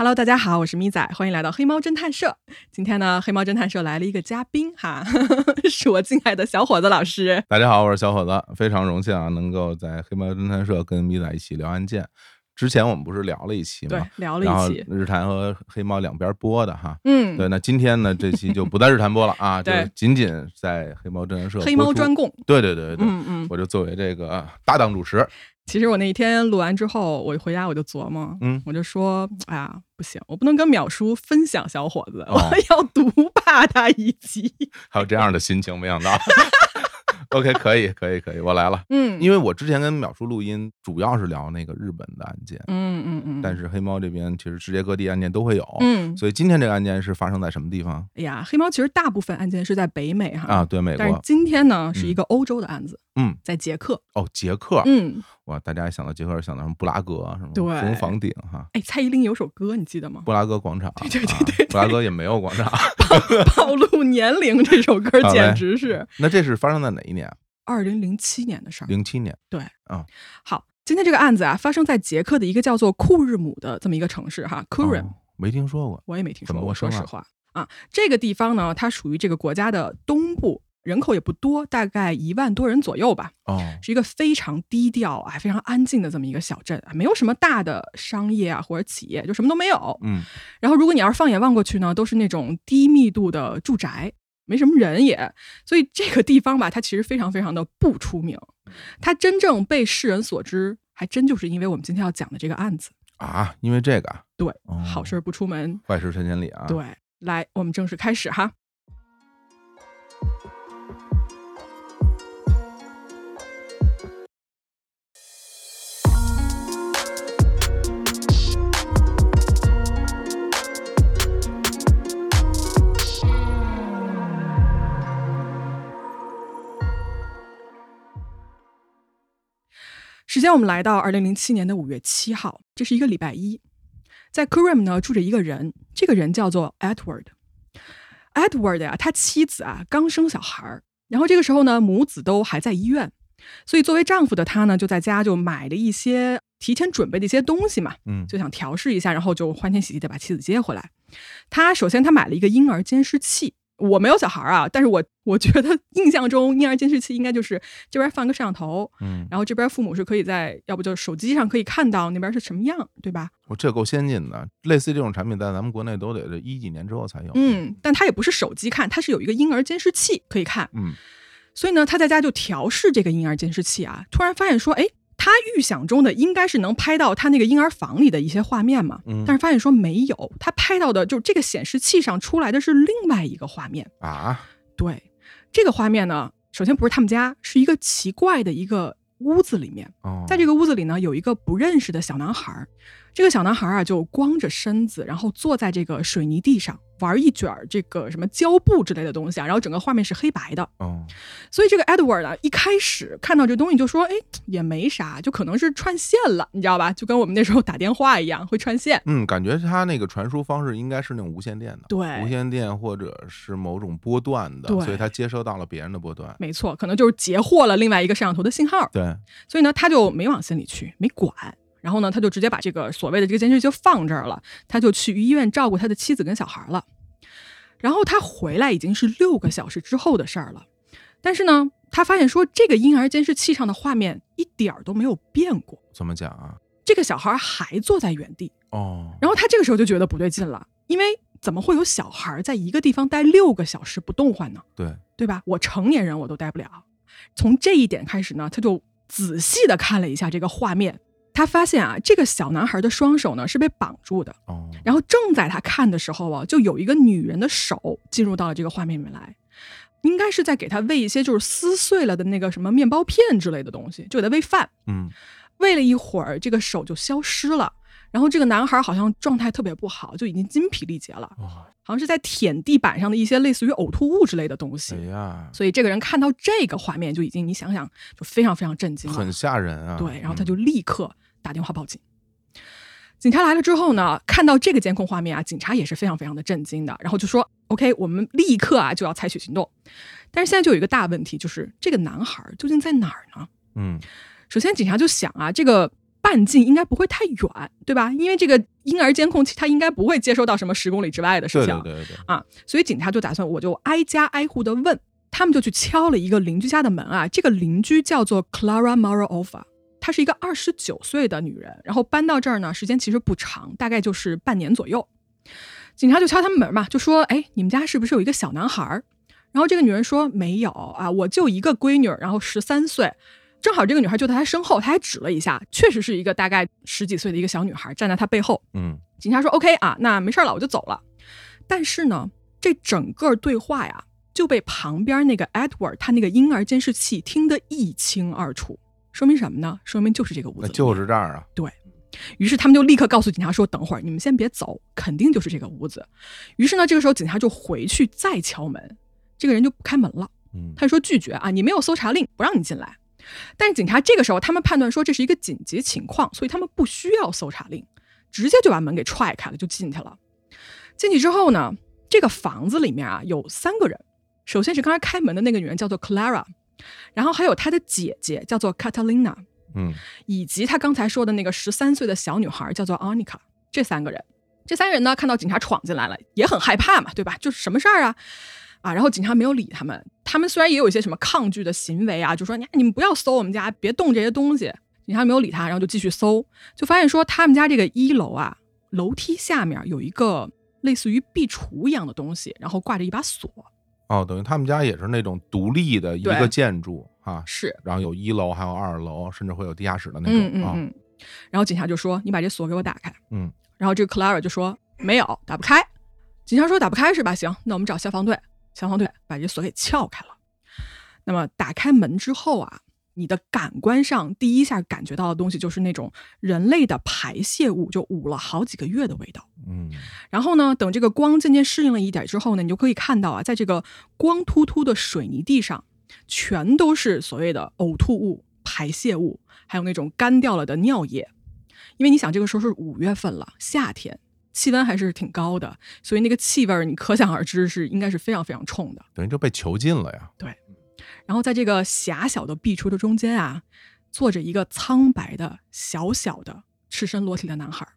Hello，大家好，我是咪仔，欢迎来到黑猫侦探社。今天呢，黑猫侦探社来了一个嘉宾哈，是我敬爱的小伙子老师。大家好，我是小伙子，非常荣幸啊，能够在黑猫侦探社跟咪仔一起聊案件。之前我们不是聊了一期吗？对，聊了一期。日坛和黑猫两边播的哈。嗯，对，那今天呢，这期就不在日坛播了啊，就对仅仅在黑猫侦探社黑猫专供。对对对对对，嗯嗯，我就作为这个搭档主持，其实我那一天录完之后，我回家我就琢磨，嗯我就说，哎呀，不行，我不能跟淼叔分享小伙子，哦我要独霸他一集。还有这样的心情，没想到。OK，可以可以可以，我来了。嗯，因为我之前跟淼叔录音，主要是聊那个日本的案件，嗯嗯嗯，但是黑猫这边其实世界各地案件都会有。嗯，所以今天这个案件是发生在什么地方哎呀，黑猫其实大部分案件是在北美哈，啊？对，美但是国。今天呢是一个欧洲的案子，嗯，在捷克。哦，捷克。嗯，哇，大家一想到捷克，想到什么布拉格啊，什么对红房顶哈，哎，蔡依林有首歌你记得吗？布拉格广场。对对对啊对对布拉格也没有广场。暴露年龄这首歌 简直是那这是发生在哪一年啊？二零零七年的事儿。零七年。对啊，好，今天这个案子啊，发生在捷克的一个叫做库日姆的这么一个城市哈，库日姆。哦没听说过。我也没听说过，说实话啊，这个地方呢，它属于这个国家的东部，人口也不多，大概一万多人左右吧，哦，是一个非常低调啊、非常安静的这么一个小镇啊，没有什么大的商业啊或者企业，就什么都没有。嗯，然后，如果你要是放眼望过去呢，都是那种低密度的住宅，没什么人也，所以这个地方吧，它其实非常非常的不出名。它真正被世人所知，还真就是因为我们今天要讲的这个案子。啊，因为这个啊，对，哦好事儿不出门，坏事传千里啊。，对，来，我们正式开始哈。时间我们来到二零零七年的五月七号，这是一个礼拜一，在 k u r i m 呢住着一个人，这个人叫做 Edward。Edward 呀、他妻子啊刚生小孩儿，然后这个时候呢母子都还在医院，所以作为丈夫的他呢就在家就买了一些提前准备的一些东西嘛，嗯，就想调试一下，然后就欢天喜地的把妻子接回来。他首先他买了一个婴儿监视器。我没有小孩儿啊，但是我我觉得印象中婴儿监视器应该就是这边放个摄像头，嗯，然后这边父母是可以在，要不就手机上可以看到那边是什么样，对吧？我这够先进的，类似这种产品在咱们国内都得这一几年之后才有。嗯，但它也不是手机看，它是有一个婴儿监视器可以看。嗯，所以呢，他在家就调试这个婴儿监视器啊，突然发现说，哎，他预想中的应该是能拍到他那个婴儿房里的一些画面嘛，嗯但是发现说没有，他拍到的就是这个显示器上出来的是另外一个画面。啊，对，这个画面呢，首先不是他们家，是一个奇怪的一个屋子里面。哦，在这个屋子里呢，有一个不认识的小男孩儿。这个小男孩儿啊，就光着身子，然后坐在这个水泥地上玩一卷儿这个什么胶布之类的东西啊，然后整个画面是黑白的。哦，所以这个 Edward 啊，一开始看到这东西就说：“哎，也没啥，就可能是串线了，你知道吧？就跟我们那时候打电话一样，会串线。嗯，感觉他那个传输方式应该是那种无线电的，对无线电或者是某种波段的，所以他接收到了别人的波段。没错，可能就是截获了另外一个摄像头的信号。对，所以呢，他就没往心里去，没管。然后呢，他就直接把这个所谓的这个监视器就放这儿了，他就去医院照顾他的妻子跟小孩了。然后他回来已经是六个小时之后的事儿了，但是呢，他发现说这个婴儿监视器上的画面一点儿都没有变过，怎么讲啊？这个小孩还坐在原地。哦，然后他这个时候就觉得不对劲了，因为怎么会有小孩在一个地方待六个小时不动换呢？对，对吧？我成年人我都待不了。从这一点开始呢，他就仔细的看了一下这个画面，他发现啊，这个小男孩的双手呢是被绑住的，哦，然后正在他看的时候啊，就有一个女人的手进入到了这个画面里面来，应该是在给他喂一些就是撕碎了的那个什么面包片之类的东西，就给他喂饭。嗯，喂了一会儿，这个手就消失了。然后这个男孩好像状态特别不好，就已经筋疲力竭了，哇，好像是在舔地板上的一些类似于呕吐物之类的东西。哎呀，所以这个人看到这个画面就已经，你想想就非常非常震惊了，很吓人啊。对，然后他嗯。就立刻打电话报警。警察来了之后呢，看到这个监控画面啊，警察也是非常非常的震惊的，然后就说：“OK，我们立刻啊就要采取行动。”但是现在就有一个大问题，就是这个男孩究竟在哪儿呢？嗯首先，警察就想啊，这个半径应该不会太远，对吧？因为这个婴儿监控器它应该不会接收到什么十公里之外的事对情对对对对，啊，所以警察就打算我就挨家挨户的问，他们就去敲了一个邻居家的门啊。这个邻居叫做 Clara Morova，她是一个二十九岁的女人，然后搬到这儿呢，时间其实不长，大概就是半年左右。警察就敲他们门嘛，就说：“哎，你们家是不是有一个小男孩儿？”然后这个女人说：“没有啊，我就一个闺女，然后十三岁。”正好这个女孩就在她身后，她还指了一下，确实是一个大概十几岁的一个小女孩站在她背后。嗯警察说：“OK 啊，那没事儿了，我就走了。”但是呢，这整个对话呀就被旁边那个 Edward 他那个婴儿监视器听得一清二楚，说明什么呢？说明就是这个屋子就是这儿啊，对于是他们就立刻告诉警察说：“等会儿你们先别走，肯定就是这个屋子。”于是呢，这个时候警察就回去再敲门，这个人就不开门了，嗯他就说拒绝啊，你没有搜查令，不让你进来。但是警察这个时候他们判断说这是一个紧急情况，所以他们不需要搜查令，直接就把门给踹开了，就进去了。进去之后呢，这个房子里面啊有三个人，首先是刚才开门的那个女人叫做 Clara，然后还有他的姐姐叫做 Catalina。嗯以及他刚才说的那个十三岁的小女孩叫做 Anika，这三个人，这三个人呢看到警察闯进来了，也很害怕嘛，对吧？就是什么事儿啊？啊，然后警察没有理他们，他们虽然也有一些什么抗拒的行为啊，就说你你们不要搜我们家，别动这些东西。警察没有理他，然后就继续搜，就发现说他们家这个一楼啊，楼梯下面有一个类似于壁橱一样的东西，然后挂着一把锁，哦，等于他们家也是那种独立的一个建筑啊，是然后有一楼，还有二楼，甚至会有地下室的那嗯种啊，嗯嗯。然后警察就说：“你把这锁给我打开。”嗯然后这个 Clara 就说：“没有，打不开。”警察说：“打不开是吧？行，那我们找消防队。”消防队把这锁给撬开了。那么打开门之后啊，你的感官上第一下感觉到的东西就是那种人类的排泄物，就捂了好几个月的味道。嗯然后呢，等这个光渐渐适应了一点之后呢，你就可以看到啊，在这个光秃秃的水泥地上，全都是所谓的呕吐物、排泄物，还有那种干掉了的尿液。因为你想，这个时候是五月份了，夏天，气温还是挺高的，所以那个气味儿你可想而知是应该是非常非常冲的。等于就被囚禁了呀，然后在这个狭小的壁橱的中间啊，坐着一个苍白的小小的赤身裸体的男孩儿。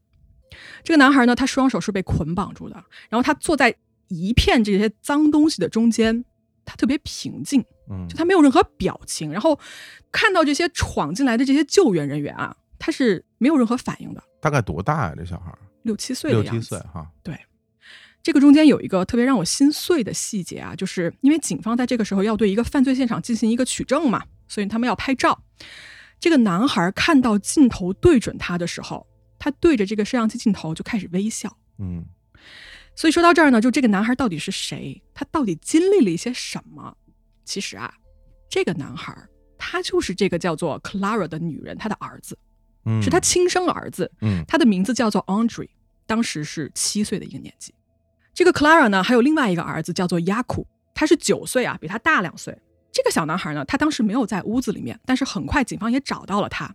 这个男孩儿呢，他双手是被捆绑住的，然后他坐在一片这些脏东西的中间，他特别平静，嗯就他没有任何表情。然后看到这些闯进来的这些救援人员啊，他是没有任何反应的，大概多大呀？这小孩儿六七岁的六样子。七岁哈，这个中间有一个特别让我心碎的细节啊，就是因为警方在这个时候要对一个犯罪现场进行一个取证嘛，所以他们要拍照。这个男孩看到镜头对准他的时候，他对着这个摄像机镜头就开始微笑。嗯所以说到这儿呢，就这个男孩到底是谁？他到底经历了一些什么？其实啊，这个男孩他就是这个叫做 Clara 的女人，他的儿子，嗯，是他亲生儿子。嗯他的名字叫做 Andre，当时是七岁的一个年纪。这个 Clara 呢，还有另外一个儿子叫做 Yaku，，他是九岁啊，比他大两岁。这个小男孩呢，他当时没有在屋子里面，但是很快警方也找到了他。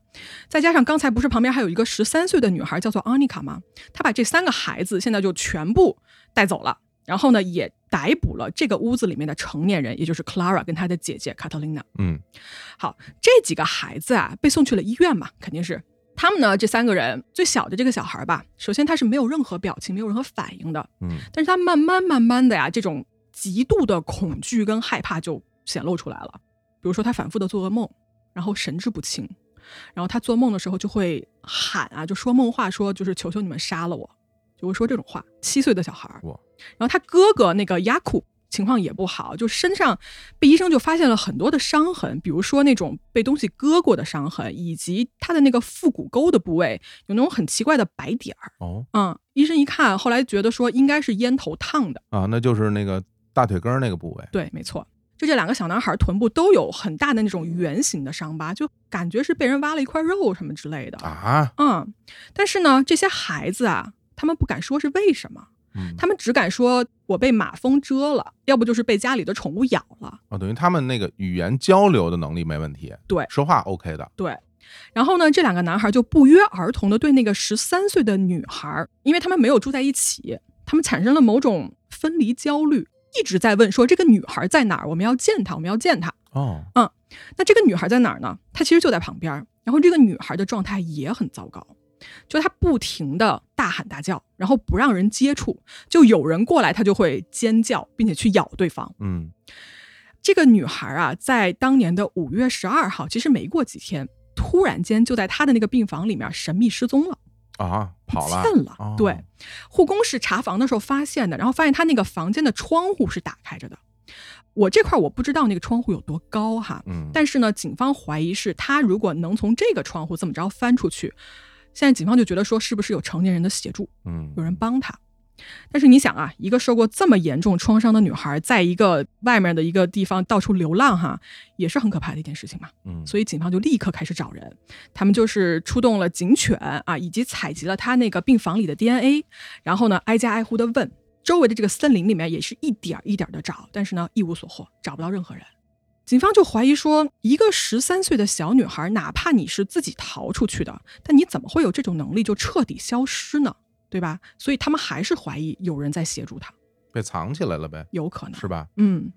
再加上刚才不是旁边还有一个十三岁的女孩叫做 Anika 吗？他把这三个孩子现在就全部带走了，然后呢，也逮捕了这个屋子里面的成年人，也就是 Clara 跟她的姐姐 Catalina。嗯好，这几个孩子啊，被送去了医院嘛，肯定是。他们呢，这三个人最小的这个小孩吧，首先他是没有任何表情，没有任何反应的，嗯但是他慢慢慢慢的呀，这种极度的恐惧跟害怕就显露出来了。比如说他反复的做噩梦，然后神志不清，然后他做梦的时候就会喊啊，就说梦话，说就是求求你们杀了我，就会说这种话。七岁的小孩然后他哥哥那个雅库情况也不好，就身上被医生就发现了很多的伤痕，比如说那种被东西割过的伤痕，以及他的那个腹股沟的部位有那种很奇怪的白点儿。哦嗯，医生一看，后来觉得说应该是烟头烫的。啊，那就是那个大腿根儿那个部位，对，没错，就这两个小男孩臀部都有很大的那种圆形的伤疤，就感觉是被人挖了一块肉什么之类的。啊，嗯，但是呢，这些孩子啊，他们不敢说是为什么，嗯，他们只敢说我被马蜂蛰了，要不就是被家里的宠物咬了。啊，等于他们那个语言交流的能力没问题，对说话 OK 的，对，然后呢，这两个男孩就不约而同的对那个十三岁的女孩，因为他们没有住在一起，他们产生了某种分离焦虑，一直在问说这个女孩在哪儿？我们要见她，我们要见她。哦，嗯那这个女孩在哪儿呢？她其实就在旁边然后这个女孩的状态也很糟糕，就他不停的大喊大叫，然后不让人接触，就有人过来他就会尖叫，并且去咬对方。嗯这个女孩啊，在当年的五月十二号，其实没过几天，突然间就在她的那个病房里面神秘失踪了，啊，跑了，了。哦对，护工是查房的时候发现的，然后发现她那个房间的窗户是打开着的。我这块儿我不知道那个窗户有多高哈，嗯，但是呢，警方怀疑是她如果能从这个窗户这么着翻出去，现在警方就觉得说是不是有成年人的协助，嗯有人帮他。但是你想啊，一个受过这么严重创伤的女孩，在一个外面的一个地方到处流浪哈，也是很可怕的一件事情嘛。嗯，所以警方就立刻开始找人，他们就是出动了警犬啊，以及采集了她那个病房里的 DNA，然后呢挨家挨户的问，周围的这个森林里面也是一点儿一点的找，但是呢一无所获，找不到任何人。警方就怀疑说，一个十三岁的小女孩，哪怕你是自己逃出去的，但你怎么会有这种能力就彻底消失呢？对吧？所以他们还是怀疑有人在协助她，被藏起来了呗，有可能是吧？嗯，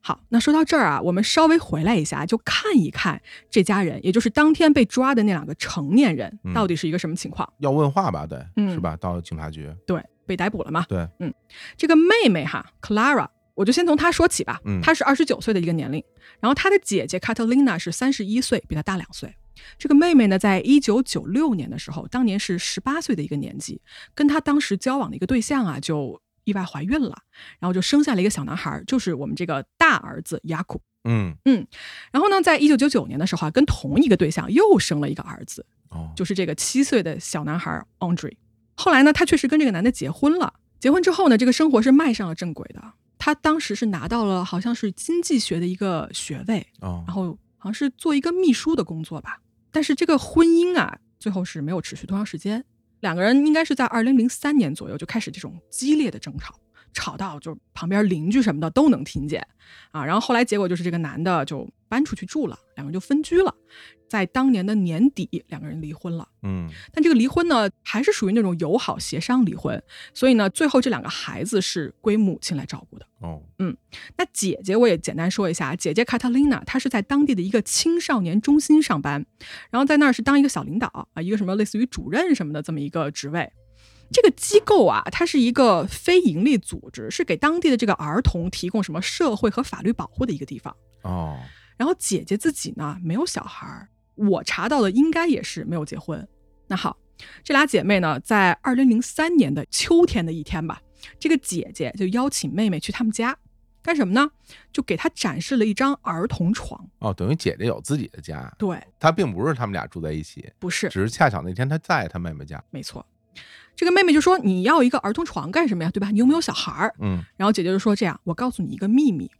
好，那说到这儿啊，我们稍微回来一下，就看一看这家人，也就是当天被抓的那两个成年人嗯到底是一个什么情况。要问话吧，得，嗯是吧？到警察局，对，被逮捕了嘛？对，嗯这个妹妹哈，Clara，我就先从他说起吧。嗯她是二十九岁的一个年龄，然后他的姐姐 Catalina 是三十一岁，比他大两岁。这个妹妹呢，在一九九六年的时候，当年是十八岁的一个年纪，跟她当时交往的一个对象啊，就意外怀孕了，然后就生下了一个小男孩，就是我们这个大儿子雅库。嗯嗯，然后呢，在一九九九年的时候啊，跟同一个对象又生了一个儿子，哦，就是这个七岁的小男孩 Andre。后来呢，他确实跟这个男的结婚了。结婚之后呢，这个生活是迈上了正轨的。他当时是拿到了好像是经济学的一个学位，哦然，后好像是做一个秘书的工作吧。但是这个婚姻啊，最后是没有持续多长时间。两个人应该是在二零零三年左右就开始这种激烈的争吵，吵到就旁边邻居什么的都能听见啊。然后后来结果就是这个男的就搬出去住了，两个人就分居了。在当年的年底，两个人离婚了。嗯但这个离婚呢，还是属于那种友好协商离婚，所以呢，最后这两个孩子是归母亲来照顾的。哦，嗯那姐姐我也简单说一下，姐姐 Catalina 她是在当地的一个青少年中心上班，然后在那儿是当一个小领导啊，一个什么类似于主任什么的这么一个职位。这个机构啊，它是一个非盈利组织，是给当地的这个儿童提供什么社会和法律保护的一个地方。哦，然后姐姐自己呢没有小孩儿，我查到的应该也是没有结婚。那好，这俩姐妹呢，在二零零三年的秋天的一天吧，这个姐姐就邀请妹妹去他们家，干什么呢？就给她展示了一张儿童床。哦，等于姐姐有自己的家，对，她并不是他们俩住在一起，不是，只是恰巧那天她在她妹妹家，没错。这个妹妹就说：“你要一个儿童床干什么呀？对吧？你又没有小孩儿。”嗯然后姐姐就说：“这样，我告诉你一个秘密，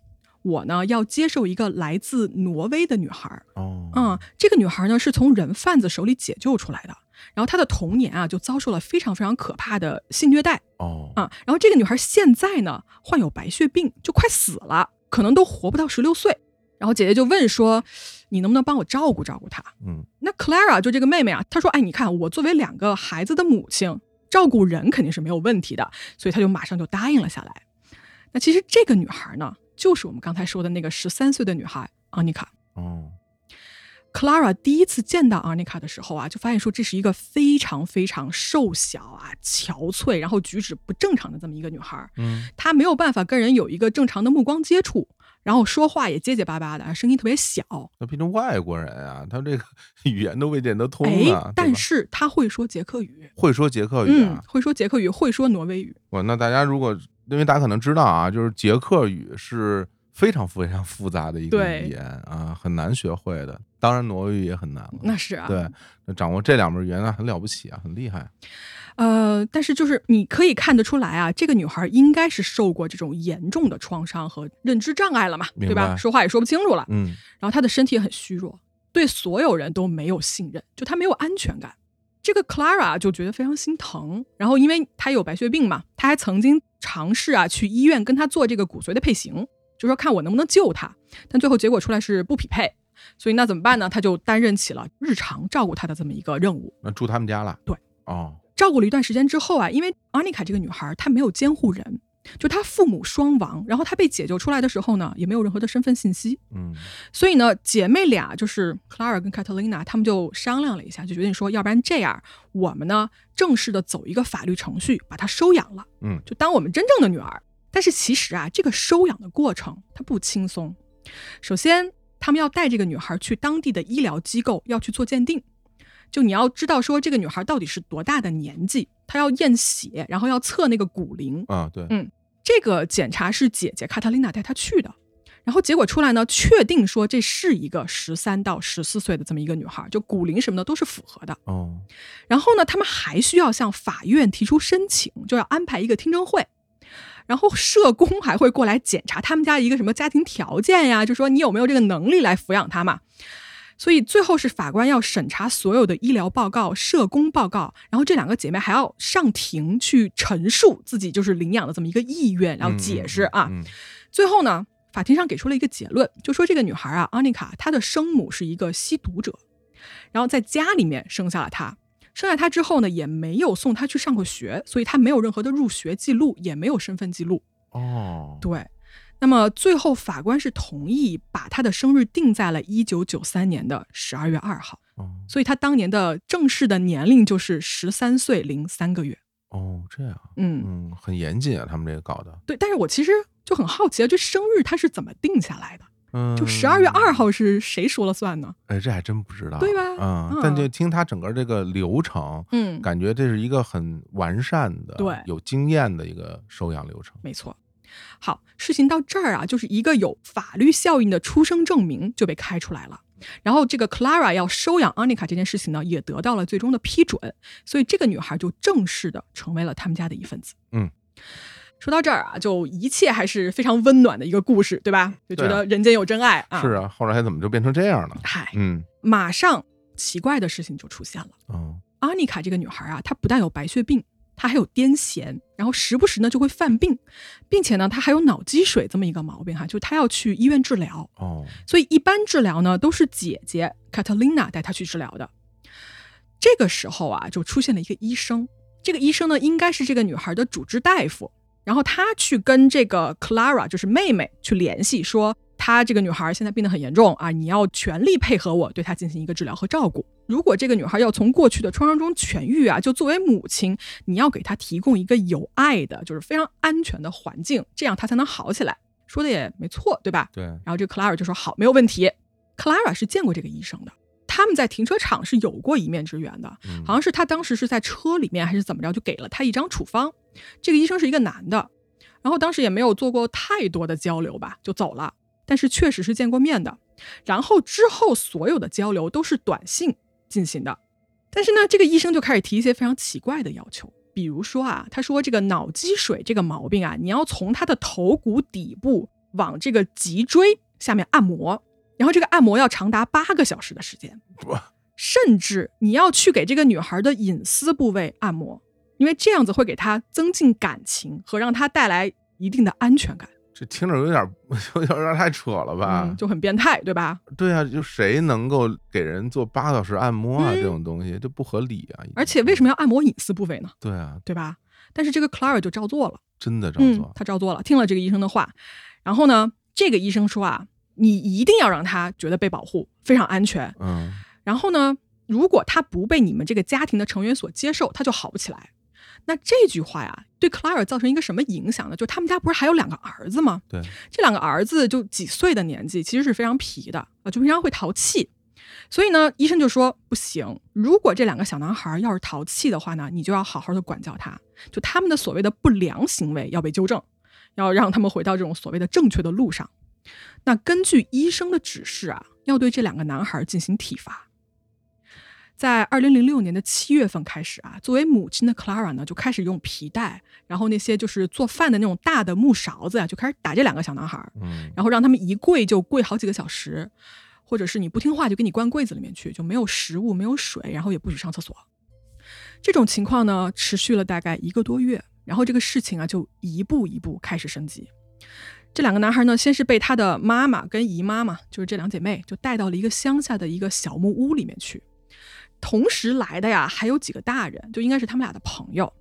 我呢要接受一个来自挪威的女孩儿。哦，嗯，这个女孩呢是从人贩子手里解救出来的，然后她的童年啊就遭受了非常非常可怕的性虐待哦，啊。然后这个女孩现在呢患有白血病，就快死了，可能都活不到十六岁。然后姐姐就问说：“你能不能帮我照顾照顾她嗯？”那 Clara 就这个妹妹啊，她说：“哎，你看我作为两个孩子的母亲，照顾人肯定是没有问题的。”所以她就马上就答应了下来。那其实这个女孩呢，就是我们刚才说的那个十三岁的女孩安妮卡。哦，Clara 第一次见到 Arnica 的时候啊，就发现说这是一个非常非常瘦小啊、憔悴，然后举止不正常的这么一个女孩儿。嗯她没有办法跟人有一个正常的目光接触，然后说话也结结巴巴的，声音特别小。那变成外国人啊，他这个语言都未见得通啊，哎对，吧但是她会说捷克语，会说捷克语会说捷克语，会说挪威语。哇，那大家如果因为大家可能知道啊，就是捷克语是非常非常复杂的一个语言啊，很难学会的。当然，挪威语也很难了。那是啊，对，掌握这两门语言那，很了不起啊，很厉害。呃，但是就是你可以看得出来啊，这个女孩应该是受过这种严重的创伤和认知障碍了嘛，对吧？说话也说不清楚了。嗯然后她的身体也很虚弱，对所有人都没有信任，就她没有安全感。这个 Clara 就觉得非常心疼，然后因为她有白血病嘛，她还曾经尝试啊去医院跟她做这个骨髓的配型，就说看我能不能救她，但最后结果出来是不匹配，所以那怎么办呢？她就担任起了日常照顾她的这么一个任务。那住他们家了。对，哦，照顾了一段时间之后啊，因为阿妮卡这个女孩她没有监护人，就她父母双亡，然后她被解救出来的时候呢，也没有任何的身份信息。嗯所以呢，姐妹俩就是 Clara 跟 Catalina，她们就商量了一下，就决定说，要不然这样，我们呢正式的走一个法律程序，把她收养了，嗯就当我们真正的女儿。但是其实啊，这个收养的过程它不轻松。首先，他们要带这个女孩去当地的医疗机构，要去做鉴定。就你要知道说这个女孩到底是多大的年纪，她要验血，然后要测那个骨龄，啊，对，嗯这个检查是姐姐卡塔琳娜带她去的，然后结果出来呢，确定说这是一个十三到十四岁的这么一个女孩，就骨龄什么的都是符合的。哦，然后呢，他们还需要向法院提出申请，就要安排一个听证会。然后社工还会过来检查他们家一个什么家庭条件呀，就说你有没有这个能力来抚养他嘛。所以最后是法官要审查所有的医疗报告、社工报告，然后这两个姐妹还要上庭去陈述自己就是领养的这么一个意愿，然后解释啊。嗯最后呢，法庭上给出了一个结论，就说这个女孩啊，阿妮卡，她的生母是一个吸毒者，然后在家里面生下了她。生下他之后呢，也没有送他去上过学，所以他没有任何的入学记录，也没有身份记录。哦，对，那么最后法官是同意把他的生日定在了一九九三年的十二月二号，哦所以他当年的正式的年龄就是十三岁零三个月。哦，这样，嗯，嗯，很严谨啊，他们这个搞的，对。但是我其实就很好奇啊，这生日他是怎么定下来的？嗯，就十二月二，号是谁说了算呢？哎，这还真不知道，对吧嗯嗯，但就听他整个这个流程，嗯，感觉这是一个很完善的、对有经验的一个收养流程。没错。好，事情到这儿啊，就是一个有法律效应的出生证明就被开出来了。然后这个 Clara 要收养 Anika 这件事情呢，也得到了最终的批准，所以这个女孩就正式的成为了他们家的一份子。嗯，说到这儿啊，就一切还是非常温暖的一个故事，对吧？就觉得人间有真爱啊。是啊，后来怎么就变成这样了？嗨，嗯马上奇怪的事情就出现了。哦阿妮卡这个女孩啊，她不但有白血病，她还有癫痫，然后时不时呢就会犯病，并且呢，她还有脑积水这么一个毛病哈，就她要去医院治疗。哦，所以一般治疗呢都是姐姐 Catalina 带她去治疗的。这个时候啊，就出现了一个医生，这个医生呢应该是这个女孩的主治大夫，然后他去跟这个 Clara 就是妹妹去联系，说她这个女孩现在病得很严重啊，你要全力配合我，对她进行一个治疗和照顾。如果这个女孩要从过去的创伤中痊愈啊，就作为母亲，你要给她提供一个有爱的，就是非常安全的环境，这样她才能好起来。说的也没错，对吧？对，然后这个 Clara 就说好，没有问题。Clara 是见过这个医生的，他们在停车场是有过一面之缘的，嗯好像是他当时是在车里面还是怎么着，就给了他一张处方。这个医生是一个男的，然后当时也没有做过太多的交流吧，就走了。但是确实是见过面的，然后之后所有的交流都是短信进行的。但是呢，这个医生就开始提一些非常奇怪的要求，比如说啊，他说这个脑积水这个毛病啊，你要从他的头骨底部往这个脊椎下面按摩，然后这个按摩要长达八个小时的时间，哇甚至你要去给这个女孩的隐私部位按摩，因为这样子会给她增进感情和让她带来一定的安全感，这听着有点 有点有点太扯了吧？嗯，就很变态，对吧？对啊，就谁能够给人做八小时按摩啊？嗯这种东西这不合理啊！而且为什么要按摩隐私部位呢？对啊，对吧？但是这个 Clara 就照做了。真的照嗯做，，他照做了，听了这个医生的话，然后呢，这个医生说啊，你一定要让他觉得被保护，非常安全。嗯然后呢，如果他不被你们这个家庭的成员所接受，他就好不起来。那这句话呀，对 Clara 造成一个什么影响呢？就他们家不是还有两个儿子吗？对，这两个儿子就几岁的年纪，其实是非常皮的啊，就平常会淘气。所以呢，医生就说不行，如果这两个小男孩要是淘气的话呢，你就要好好的管教他，就他们的所谓的不良行为要被纠正，要让他们回到这种所谓的正确的路上。那根据医生的指示啊，要对这两个男孩进行体罚。在二零零六年的七月份开始啊，作为母亲的 Clara 呢，就开始用皮带，然后那些就是做饭的那种大的木勺子啊，就开始打这两个小男孩。嗯然后让他们一跪就跪好几个小时，或者是你不听话就给你关柜子里面去，就没有食物、没有水，然后也不许上厕所。这种情况呢，持续了大概一个多月，然后这个事情啊就一步一步开始升级。这两个男孩呢，先是被他的妈妈跟姨妈嘛，就是这两姐妹，就带到了一个乡下的一个小木屋里面去。同时来的呀，还有几个大人，就应该是他们俩的朋友。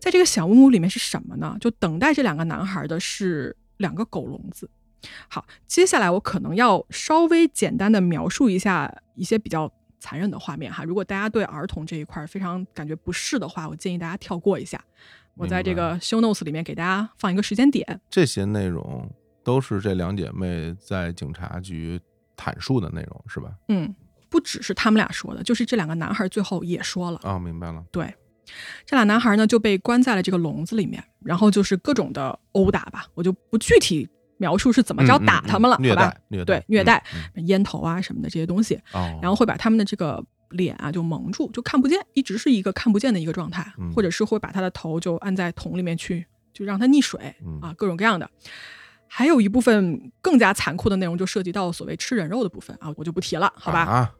在这个小木屋里面是什么呢？就等待这两个男孩的是两个狗笼子。好，接下来我可能要稍微简单的描述一下一些比较残忍的画面哈。如果大家对儿童这一块非常感觉不适的话，我建议大家跳过一下。我在这个 show notes 里面给大家放一个时间点。这些内容都是这两姐妹在警察局坦述的内容，是吧？嗯，不只是他们俩说的，就是这两个男孩最后也说了。哦，明白了。对，这俩男孩呢就被关在了这个笼子里面，然后就是各种的殴打吧，我就不具体描述是怎么着打他们了，虐好吧待？，虐待，对，虐待嗯，烟头啊什么的这些东西，哦，然后会把他们的这个脸啊就蒙住，就看不见，一直是一个看不见的一个状态，嗯或者是会把他的头就按在桶里面去，就让他溺水嗯啊，各种各样的。还有一部分更加残酷的内容，就涉及到所谓吃人肉的部分啊，我就不提了，好吧？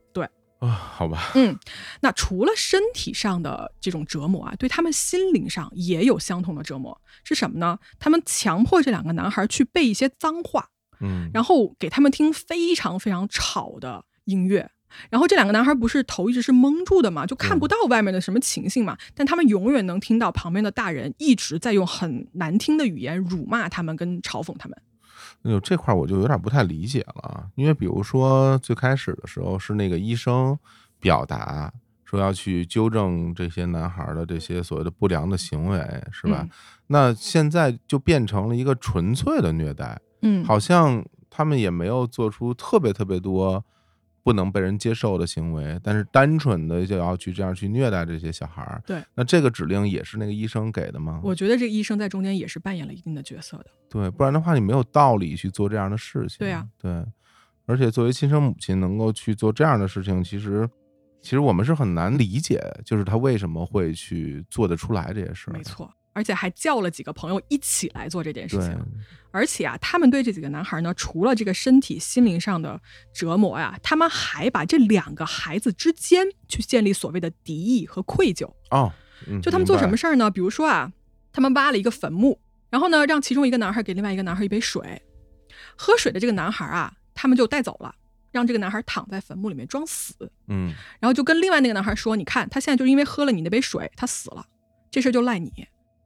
啊，好吧，嗯，那除了身体上的这种折磨啊，对他们心灵上也有相同的折磨，是什么呢？他们强迫这两个男孩去背一些脏话，嗯，然后给他们听非常非常吵的音乐。然后这两个男孩不是头一直是蒙住的嘛，就看不到外面的什么情形嘛，但他们永远能听到旁边的大人一直在用很难听的语言辱骂他们跟嘲讽他们。哎呦，这块儿我就有点不太理解了啊，因为比如说最开始的时候是那个医生表达说要去纠正这些男孩儿的这些所谓的不良的行为，是吧？嗯那现在就变成了一个纯粹的虐待，嗯，好像他们也没有做出特别特别多不能被人接受的行为，但是单纯的就要去这样去虐待这些小孩儿。对，那这个指令也是那个医生给的吗？我觉得这个医生在中间也是扮演了一定的角色的。对，不然的话你没有道理去做这样的事情。对呀对，而且作为亲生母亲能够去做这样的事情，其实其实我们是很难理解，就是他为什么会去做得出来这些事儿。没，错，而且还叫了几个朋友一起来做这件事情。，而且啊，他们对这几个男孩呢，除了这个身体、心灵上的折磨呀，他们还把这两个孩子之间去建立所谓的敌意和愧疚。哦，嗯就他们做什么事儿呢？比如说啊，他们挖了一个坟墓，然后呢，让其中一个男孩给另外一个男孩一杯水，喝水的这个男孩啊，他们就带走了。让这个男孩躺在坟墓里面装死，嗯然后就跟另外那个男孩说：“你看，他现在就是因为喝了你那杯水，他死了，这事儿就赖你。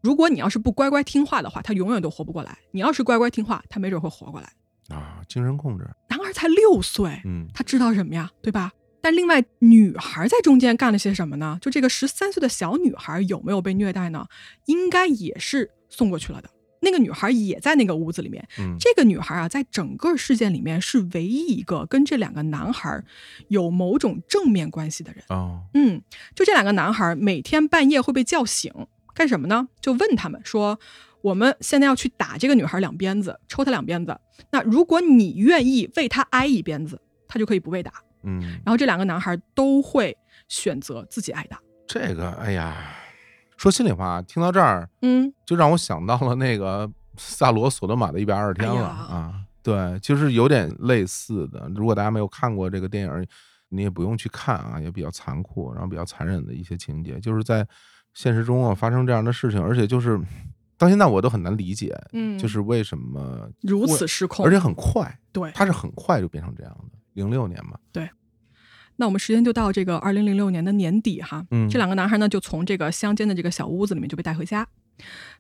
如果你要是不乖乖听话的话，他永远都活不过来；你要是乖乖听话，他没准会活过来。啊，精神控制，男孩才六岁，嗯他知道什么呀，对吧？但另外女孩在中间干了些什么呢？就这个十三岁的小女孩有没有被虐待呢？应该也是送过去了的。那个女孩也在那个屋子里面，嗯，这个女孩啊，在整个事件里面是唯一一个跟这两个男孩有某种正面关系的人。哦，嗯，就这两个男孩每天半夜会被叫醒，干什么呢？就问他们说：“我们现在要去打这个女孩两鞭子，抽她两鞭子。那如果你愿意为她挨一鞭子，她就可以不被打。嗯，然后这两个男孩都会选择自己挨打。这个，哎呀，说心里话，听到这儿嗯，就让我想到了那个萨罗索德玛的一百二十天了、哎啊，对，就是有点类似的。如果大家没有看过这个电影，你也不用去看啊，也比较残酷，然后比较残忍的一些情节，就是在现实中啊发生这样的事情，而且就是到现在我都很难理解，嗯就是为什么如此失控，而且很快，对。它是很快就变成这样的。零六年嘛，对那我们时间就到这个二零零六年的年底哈，嗯这两个男孩呢就从这个乡间的这个小屋子里面就被带回家。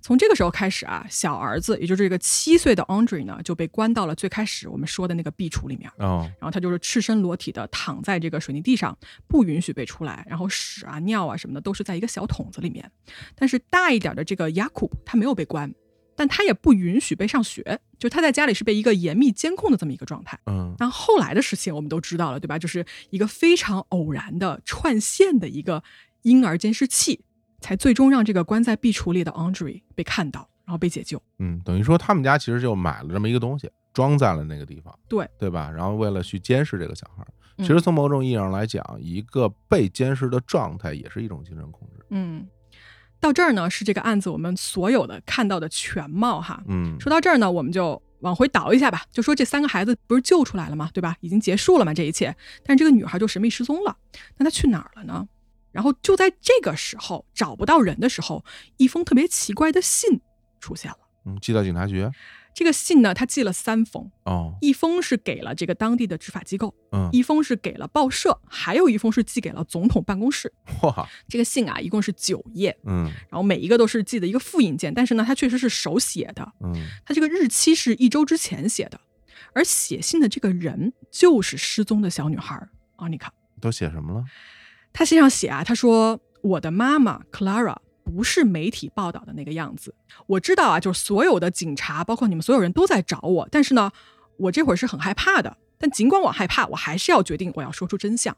从这个时候开始啊，小儿子也就是这个七岁的 Andre 呢就被关到了最开始我们说的那个壁橱里面，哦，然后他就是赤身裸体的躺在这个水泥地上，不允许被出来，然后屎啊尿啊什么的都是在一个小桶子里面。但是大一点的这个雅库他没有被关，但他也不允许被上学，就他在家里是被一个严密监控的这么一个状态。嗯那后来的事情我们都知道了，对吧？就是一个非常偶然的串线的一个婴儿监视器，才最终让这个关在壁橱里的 Andre 被看到，然后被解救。嗯，等于说他们家其实就买了这么一个东西，装在了那个地方，对对吧？然后为了去监视这个小孩儿，嗯其实从某种意义上来讲，一个被监视的状态也是一种精神控制。嗯，到这儿呢是这个案子我们所有的看到的全貌哈。嗯，说到这儿呢，我们就往回倒一下吧，就说这三个孩子不是救出来了吗？对吧？已经结束了嘛，这一切。但是这个女孩就神秘失踪了，那她去哪儿了呢？然后就在这个时候找不到人的时候，一封特别奇怪的信出现了。嗯，寄到警察局，这个信呢，他寄了三封，哦，一封是给了这个当地的执法机构，嗯，一封是给了报社，还有一封是寄给了总统办公室。哇，这个信啊，一共是九页，嗯然后每一个都是寄的一个复印件，但是呢，它确实是手写的，嗯，它这个日期是一周之前写的，而写信的这个人就是失踪的小女孩奥妮卡。都写什么了？他信上写啊，他说我的妈妈 Clara 不是媒体报道的那个样子。我知道啊，就是所有的警察，包括你们所有人都在找我，但是呢，我这会儿是很害怕的。但尽管我害怕，我还是要决定我要说出真相。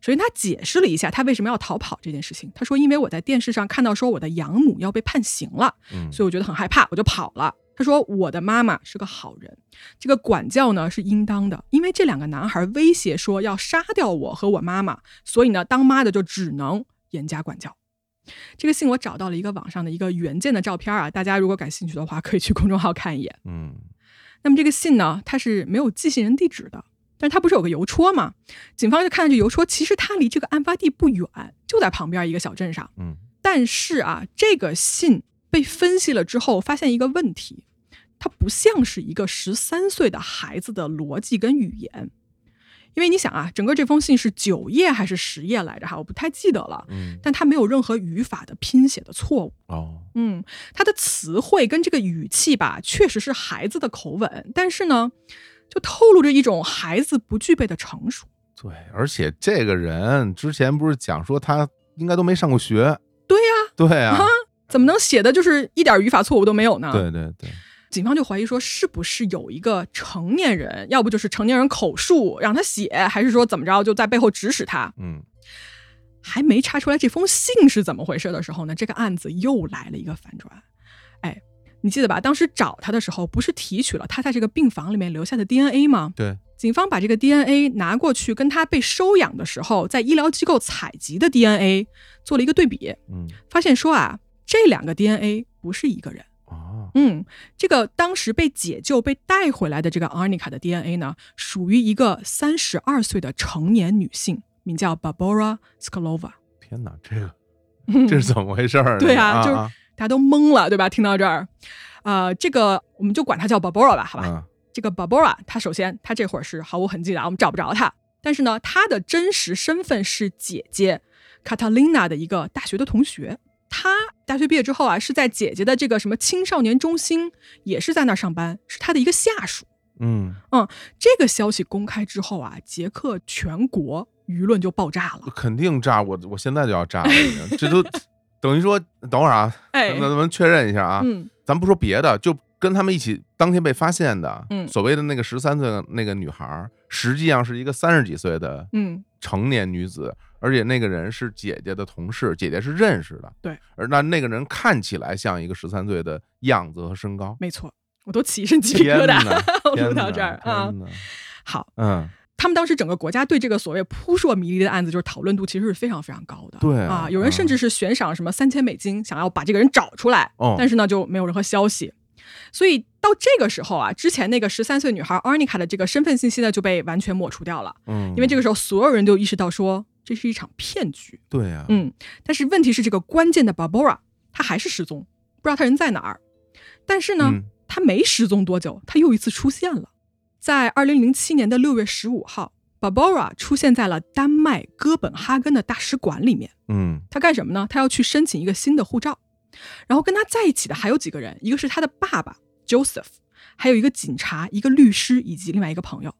首先，他解释了一下他为什么要逃跑这件事情。他说，因为我在电视上看到说我的养母要被判刑了，嗯，所以我觉得很害怕，我就跑了。他说：“我的妈妈是个好人，这个管教呢是应当的，因为这两个男孩威胁说要杀掉我和我妈妈，所以呢，当妈的就只能严加管教。”这个信我找到了一个网上的一个原件的照片啊，大家如果感兴趣的话，可以去公众号看一眼。嗯那么这个信呢，它是没有寄信人地址的，但是它不是有个邮戳吗？警方就看到这邮戳，其实它离这个案发地不远，就在旁边一个小镇上。嗯但是啊，这个信被分析了之后，发现一个问题，它不像是一个十三岁的孩子的逻辑跟语言。因为你想啊，整个这封信是九页还是十页来着？哈，我不太记得了。嗯，但它没有任何语法的拼写的错误。哦，嗯，它的词汇跟这个语气吧，确实是孩子的口吻，但是呢，就透露着一种孩子不具备的成熟。对，而且这个人之前不是讲说他应该都没上过学？对呀、对啊，怎么能写的就是一点语法错误都没有呢？对对对，警方就怀疑说，是不是有一个成年人，要不就是成年人口述让他写，还是说怎么着就在背后指使他？嗯还没查出来这封信是怎么回事的时候呢，这个案子又来了一个反转。哎，你记得吧？当时找他的时候，不是提取了他在这个病房里面留下的 DNA 吗？对，警方把这个 DNA 拿过去，跟他被收养的时候在医疗机构采集的 DNA 做了一个对比，嗯发现说啊，这两个 DNA 不是一个人。哦，嗯，这个当时被解救、被带回来的这个 Arnica 的 DNA 呢，属于一个三十二岁的成年女性，名叫 Barbara Sklova。天哪，这个 这是怎么回事？对啊，啊就是大家都懵了，对吧？听到这儿，呃，这个我们就管她叫 Barbara 吧，好吧？嗯这个 Barbara，她首先她这会儿是毫无痕迹的啊，我们找不着她。但是呢，她的真实身份是姐姐 Catalina 的一个大学的同学。她大学毕业之后啊，是在姐姐的这个什么青少年中心，也是在那儿上班，是他的一个下属。嗯嗯，这个消息公开之后啊，捷克全国舆论就爆炸了。肯定炸，我我现在就要炸了，已经这都 等于说，等会儿啊，哎那咱们确认一下啊，嗯咱不说别的，就跟他们一起当天被发现的，嗯。所谓的那个十三岁的那个女孩儿，实际上是一个三十几岁的嗯，成年女子，而且那个人是姐姐的同事，姐姐是认识的，对，而那那个人看起来像一个十三岁的样子和身高，没错，我都起一身鸡皮疙瘩。哪，天哪 录到这儿啊好，嗯，他们当时整个国家对这个所谓扑朔迷离的案子，就是讨论度其实是非常非常高的。对啊啊，有人甚至是悬赏什么三千美金，想要把这个人找出来，哦。但是呢就没有任何消息。所以到这个时候啊，之前那个十三岁女孩 Arnica 的这个身份信息呢就被完全抹除掉了，嗯，因为这个时候所有人都意识到说这是一场骗局。对呀，嗯，但是问题是这个关键的 Barbara 她还是失踪，不知道她人在哪儿。但是呢，嗯她没失踪多久，她又一次出现了。在二零零七年的六月十五号，Barbara 出现在了丹麦哥本哈根的大使馆里面。嗯她干什么呢？她要去申请一个新的护照。然后跟她在一起的还有几个人，一个是她的爸爸 Joseph，还有一个警察、一个律师以及另外一个朋友。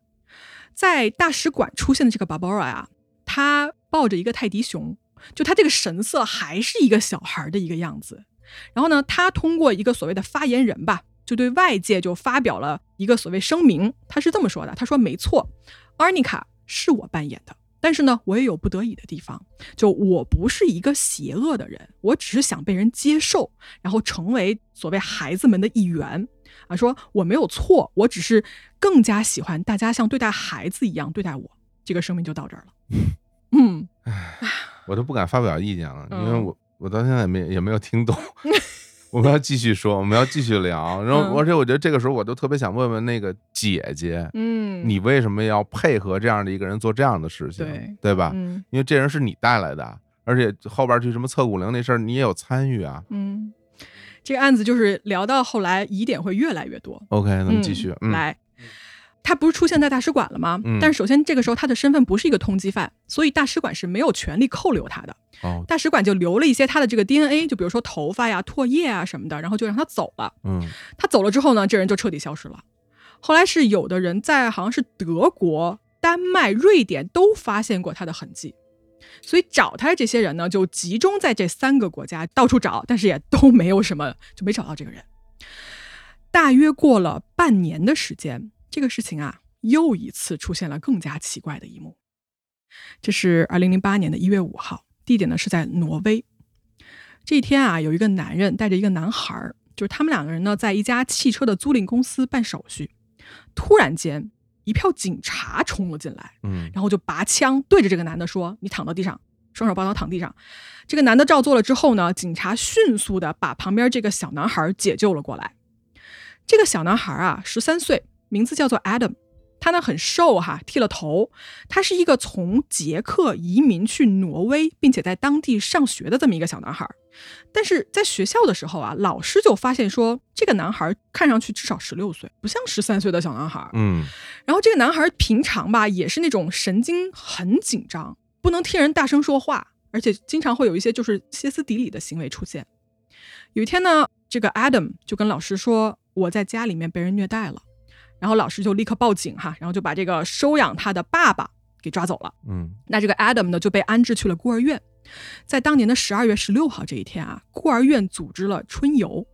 在大使馆出现的这个 Barbara 呀、她抱着一个泰迪熊，就她这个神色还是一个小孩的一个样子。然后呢，她通过一个所谓的发言人吧，就对外界就发表了一个所谓声明。他是这么说的：“他说没错，Arnica 是我扮演的，但是呢，我也有不得已的地方。就我不是一个邪恶的人，我只是想被人接受，然后成为所谓孩子们的一员。啊，说我没有错，我只是更加喜欢大家像对待孩子一样对待我。这个声明就到这儿了。嗯，我都不敢发表意见了，因为嗯我我到现在也没也没有听懂。我们要继续说，我们要继续聊。然后，嗯而且我觉得这个时候，我都特别想问问那个姐姐，嗯，你为什么要配合这样的一个人做这样的事情？对对吧？嗯因为这人是你带来的，而且后边去什么测骨龄那事儿，你也有参与啊。嗯，这个案子就是聊到后来疑点会越来越多。OK，那么嗯继续，嗯，来，他不是出现在大使馆了吗？嗯但是首先这个时候他的身份不是一个通缉犯，所以大使馆是没有权利扣留他的。哦，大使馆就留了一些他的这个 DNA，就比如说头发呀、唾液啊什么的，然后就让他走了。嗯他走了之后呢，这人就彻底消失了。后来是有的人在好像是德国、丹麦、瑞典都发现过他的痕迹，所以找他的这些人呢，就集中在这三个国家到处找，但是也都没有什么，就没找到这个人。大约过了半年的时间，这个事情啊，又一次出现了更加奇怪的一幕。这是二零零八年的一月五号，地点呢是在挪威。这一天啊，有一个男人带着一个男孩儿，就是他们两个人呢，在一家汽车的租赁公司办手续。突然间，一票警察冲了进来，嗯然后就拔枪对着这个男的说：“你躺到地上，双手抱头躺地上。”这个男的照做了之后呢，警察迅速的把旁边这个小男孩解救了过来。这个小男孩啊，十三岁，名字叫做 Adam。他呢很瘦哈，剃了头。他是一个从捷克移民去挪威，并且在当地上学的这么一个小男孩。但是在学校的时候啊，老师就发现说，这个男孩看上去至少十六岁，不像十三岁的小男孩。嗯然后这个男孩平常吧，也是那种神经很紧张，不能听人大声说话，而且经常会有一些就是歇斯底里的行为出现。有一天呢，这个 Adam 就跟老师说：“我在家里面被人虐待了。”然后老师就立刻报警哈，然后就把这个收养他的爸爸给抓走了。嗯那这个 Adam 呢就被安置去了孤儿院。在当年的十二月十六号这一天啊，孤儿院组织了春游。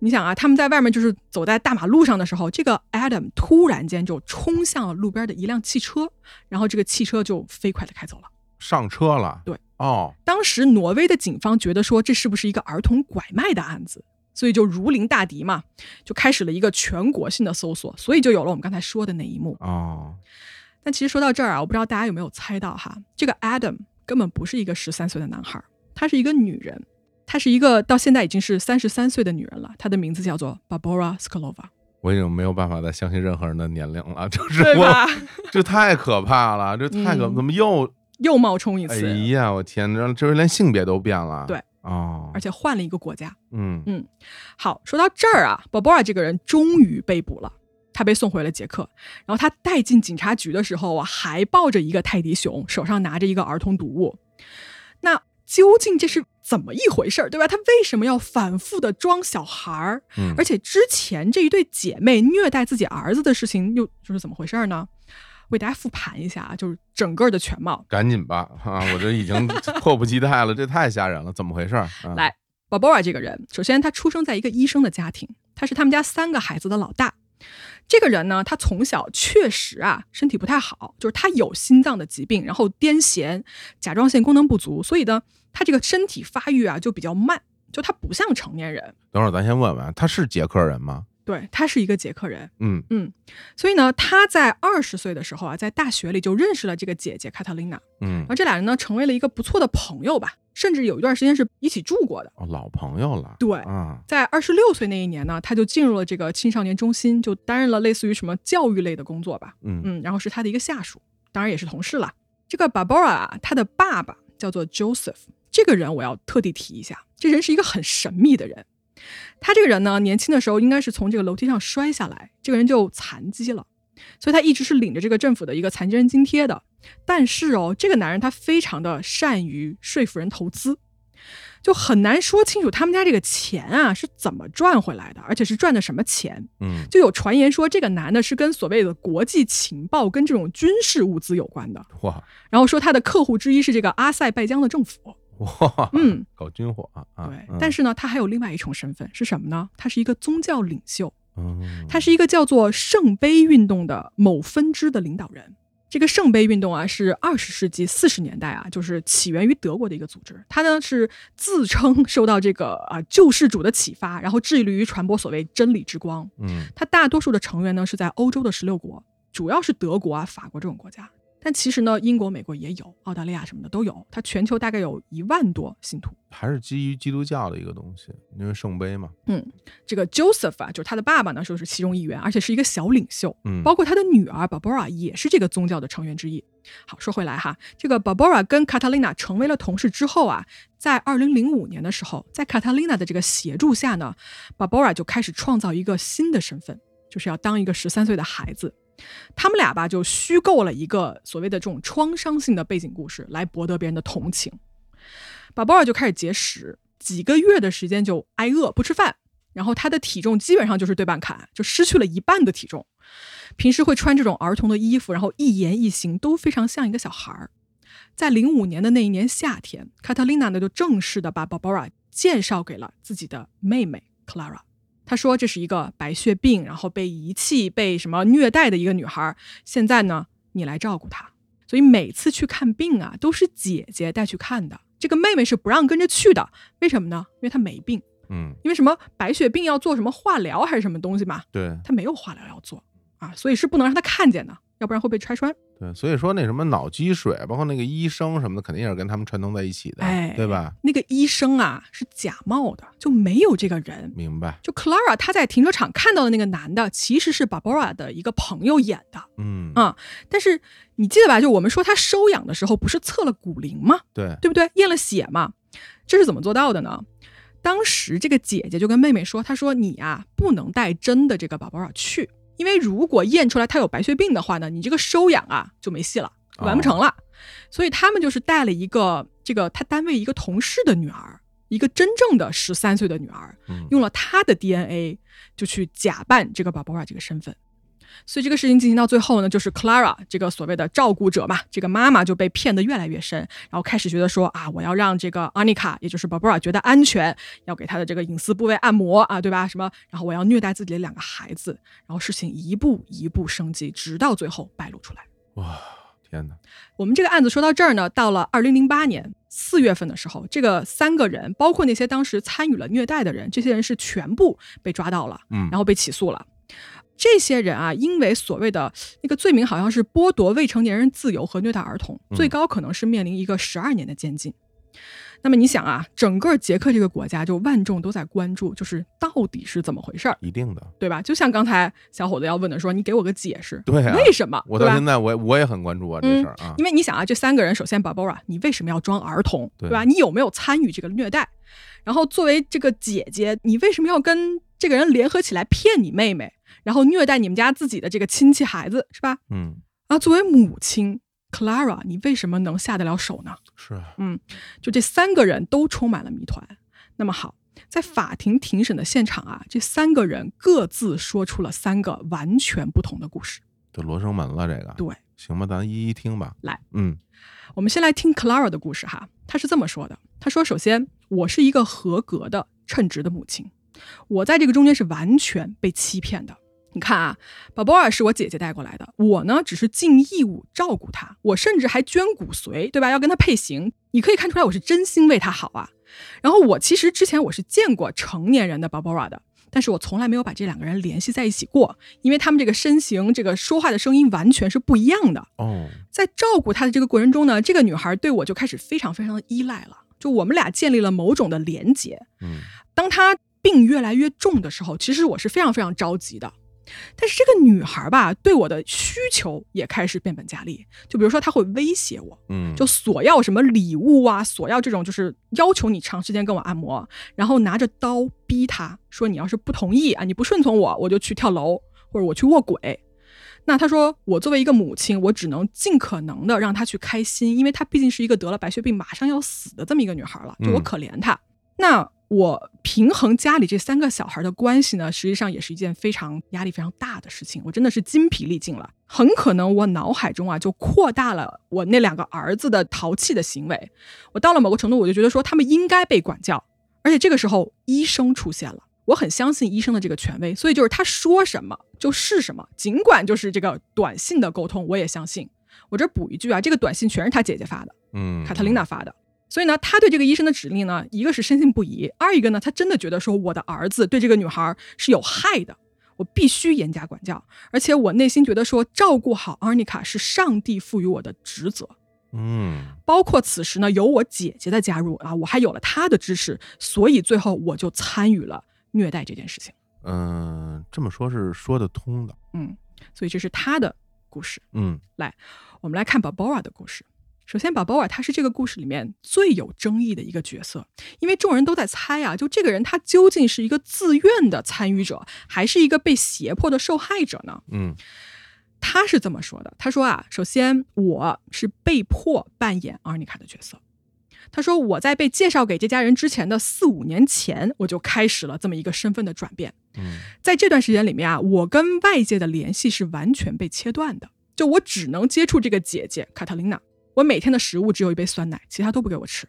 你想啊，他们在外面就是走在大马路上的时候，这个 Adam 突然间就冲向了路边的一辆汽车，然后这个汽车就飞快的开走了。上车了，对，哦，当时挪威的警方觉得说这是不是一个儿童拐卖的案子，所以就如临大敌嘛，就开始了一个全国性的搜索，所以就有了我们刚才说的那一幕。哦，但其实说到这儿啊，我不知道大家有没有猜到哈，这个 Adam 根本不是一个十三岁的男孩儿，她是一个女人，她是一个到现在已经是三十三岁的女人了，她的名字叫做 Barbara Sklova，我已经没有办法再相信任何人的年龄了，就 是我，？这太可怕了，这太可，嗯怎么又？又冒充一哎次，呀，我天，这这连性别都变了，对，哦而，且换了一个国家。嗯嗯好，说到这儿啊，Barbara 这个人终于被捕了。他被送回了捷克，然后他带进警察局的时候啊，还抱着一个泰迪熊，手上拿着一个儿童读物。那究竟这是怎么一回事儿，对吧？他为什么要反复的装小孩儿？嗯，而且之前这一对姐妹虐待自己儿子的事情又就是怎么回事儿呢？为大家复盘一下啊，就是整个的全貌。赶紧吧啊！我这已经 迫不及待了，这太吓人了，怎么回事来，Barbara 这个人，首先他出生在一个医生的家庭，他是他们家三个孩子的老大。这个人呢，他从小确实啊身体不太好，就是他有心脏的疾病，然后癫痫、甲状腺功能不足，所以呢，他这个身体发育啊就比较慢，就他不像成年人。等会儿咱先问问，他是捷克人吗？对。他是一个捷克人，嗯。嗯，所以呢，他在二十岁的时候啊，在大学里就认识了这个姐姐卡特琳娜，嗯。然后，这俩人呢成为了一个不错的朋友吧，甚至有一段时间是一起住过的。哦，老朋友了，对。啊，在二十六岁那一年呢，他就进入了这个青少年中心，就担任了类似于什么教育类的工作吧，嗯。嗯，然后是他的一个下属，当然也是同事了。这个 Barbara 啊，他的爸爸叫做 Joseph，这个人我要特地提一下，这人是一个很神秘的人。他这个人呢，年轻的时候应该是从这个楼梯上摔下来，这个人就残疾了，所以他一直是领着这个政府的一个残疾人津贴的。但是哦，这个男人他非常的善于说服人投资，就很难说清楚他们家这个钱啊是怎么赚回来的，而且是赚的什么钱。嗯，就有传言说，这个男的是跟所谓的国际情报跟这种军事物资有关的，哇然后说他的客户之一是这个阿塞拜疆的政府。哇，嗯，搞军火啊，啊对，嗯但是呢，他还有另外一重身份是什么呢？他是一个宗教领袖，嗯，他是一个叫做圣杯运动的某分支的领导人。这个圣杯运动啊，是二十世纪四十年代啊，就是起源于德国的一个组织。它呢是自称 受到这个啊救世主的启发，然后致力于传播所谓真理之光。嗯它大多数的成员呢是在欧洲的十六国，主要是德国啊、法国这种国家。但其实呢，英国、美国也有，澳大利亚什么的都有。它全球大概有一万多信徒。还是基于基督教的一个东西，因为圣杯嘛，嗯这个 Joseph 啊，就是他的爸爸呢，就是其中一员，而且是一个小领袖。嗯，包括他的女儿 Barbara 也是这个宗教的成员之一。好，说回来哈，这个 Barbara 跟 Catalina 成为了同事之后啊，在二零零五年的时候，在 Catalina 的这个协助下呢，Barbara 就开始创造一个新的身份，就是要当一个十三岁的孩子。他们俩吧，就虚构了一个所谓的这种创伤性的背景故事，来博得别人的同情。Barbara 就开始节食，几个月的时间就挨饿不吃饭，然后他的体重基本上就是对半砍，就失去了一半的体重。平时会穿这种儿童的衣服，然后一言一行都非常像一个小孩儿。在零五年的那一年夏天，Catalina 呢就正式的把 Barbara 介绍给了自己的妹妹 Clara。他说这是一个白血病，然后被遗弃、被什么虐待的一个女孩。现在呢，你来照顾她。所以每次去看病啊，都是姐姐带去看的。这个妹妹是不让跟着去的。为什么呢？因为她没病。嗯，因为什么白血病要做什么化疗还是什么东西嘛？对，她没有化疗要做啊，所以是不能让她看见的，要不然会被拆穿。对，所以说那什么脑积水，包括那个医生什么的，肯定也是跟他们串通在一起的，哎对吧？那个医生啊是假冒的，就没有这个人。明白，就 Clara 她在停车场看到的那个男的，其实是 Barbara 的一个朋友演的。嗯，啊但是你记得吧？就我们说他收养的时候，不是测了骨龄吗？对，对不对？验了血嘛。这是怎么做到的呢？当时这个姐姐就跟妹妹说：“她说你呀、不能带真的这个 Barbara 去，因为如果验出来他有白血病的话呢，你这个收养啊就没戏了，完不成了。所以他们就是带了一个这个他单位一个同事的女儿，一个真正的十三岁的女儿，嗯用了她的 DNA 就去假扮这个 Barbara 这个身份。所以这个事情进行到最后呢，就是 Clara 这个所谓的照顾者嘛，这个妈妈就被骗得越来越深，然后开始觉得说啊，我要让这个 Anika，也就是 Barbara 觉得安全，要给她的这个隐私部位按摩啊，对吧？什么，然后我要虐待自己的两个孩子，然后事情一步一步升级，直到最后败露出来。哇，天哪，我们这个案子说到这儿呢，到了二零零八年四月份的时候，这个三个人，包括那些当时参与了虐待的人，这些人是全部被抓到了，嗯然后被起诉了。这些人啊，因为所谓的那个罪名好像是剥夺未成年人自由和虐待儿童，嗯最高可能是面临一个十二年的监禁。那么你想啊，整个捷克这个国家就万众都在关注，就是到底是怎么回事儿，一定的，对吧？就像刚才小伙子要问的说，你给我个解释，对啊为什么？我到现在我我也很关注啊这嗯事儿啊，因为你想啊，这三个人，首先 Barbara，你为什么要装儿童，对对吧？你有没有参与这个虐待？然后作为这个姐姐，你为什么要跟这个人联合起来骗你妹妹，然后虐待你们家自己的这个亲戚孩子，是吧？嗯，啊，作为母亲 Clara，你为什么能下得了手呢？是啊，嗯，就这三个人都充满了谜团。那么好，在法庭庭审的现场啊，这三个人各自说出了三个完全不同的故事。就罗生门了这个，对，行吧，咱一一听吧，来，嗯我们先来听 Clara 的故事哈，她是这么说的：她说，首先，我是一个合格的称职的母亲，我在这个中间是完全被欺骗的。你看啊，宝宝尔是我姐姐带过来的，我呢只是尽义务照顾她，我甚至还捐骨髓，对吧？要跟她配型，你可以看出来我是真心为她好啊。然后我其实之前我是见过成年人的 Barbara 的，但是我从来没有把这两个人联系在一起过，因为他们这个身形、这个说话的声音完全是不一样的。哦，在照顾她的这个过程中呢，这个女孩对我就开始非常非常的依赖了，就我们俩建立了某种的连结。嗯当她病越来越重的时候，其实我是非常非常着急的。但是这个女孩吧，对我的需求也开始变本加厉。就比如说，她会威胁我，嗯，就索要什么礼物啊，索要这种就是要求你长时间跟我按摩，然后拿着刀逼她说，你要是不同意啊，你不顺从我，我就去跳楼或者我去卧轨。那她说，我作为一个母亲，我只能尽可能的让她去开心，因为她毕竟是一个得了白血病马上要死的这么一个女孩了，就我嗯可怜她。那我平衡家里这三个小孩的关系呢，实际上也是一件非常压力非常大的事情。我真的是筋疲力尽了，很可能我脑海中啊就扩大了我那两个儿子的淘气的行为。我到了某个程度，我就觉得说他们应该被管教，而且这个时候医生出现了。我很相信医生的这个权威，所以就是他说什么就是什么，尽管就是这个短信的沟通，我也相信。我这补一句啊，这个短信全是他姐姐发的，嗯，卡特琳娜发的。所以呢，他对这个医生的指令呢，一个是深信不疑，二一个呢，他真的觉得说我的儿子对这个女孩是有害的，我必须严加管教。而且我内心觉得说，照顾好阿妮卡是上帝赋予我的职责。嗯，包括此时呢，有我姐姐的加入啊，我还有了她的支持，所以最后我就参与了虐待这件事情。嗯，这么说是说得通的，嗯，所以这是她的故事。嗯来我们来看 Barbara 的故事。首先，Barbara 她是这个故事里面最有争议的一个角色，因为众人都在猜啊，就这个人他究竟是一个自愿的参与者，还是一个被胁迫的受害者呢？嗯他是这么说的：“他说啊，首先我是被迫扮演阿尼卡的角色。他说我在被介绍给这家人之前的四五年前，我就开始了这么一个身份的转变。嗯在这段时间里面啊，我跟外界的联系是完全被切断的，就我只能接触这个姐姐卡特琳娜。我每天的食物只有一杯酸奶，其他都不给我吃。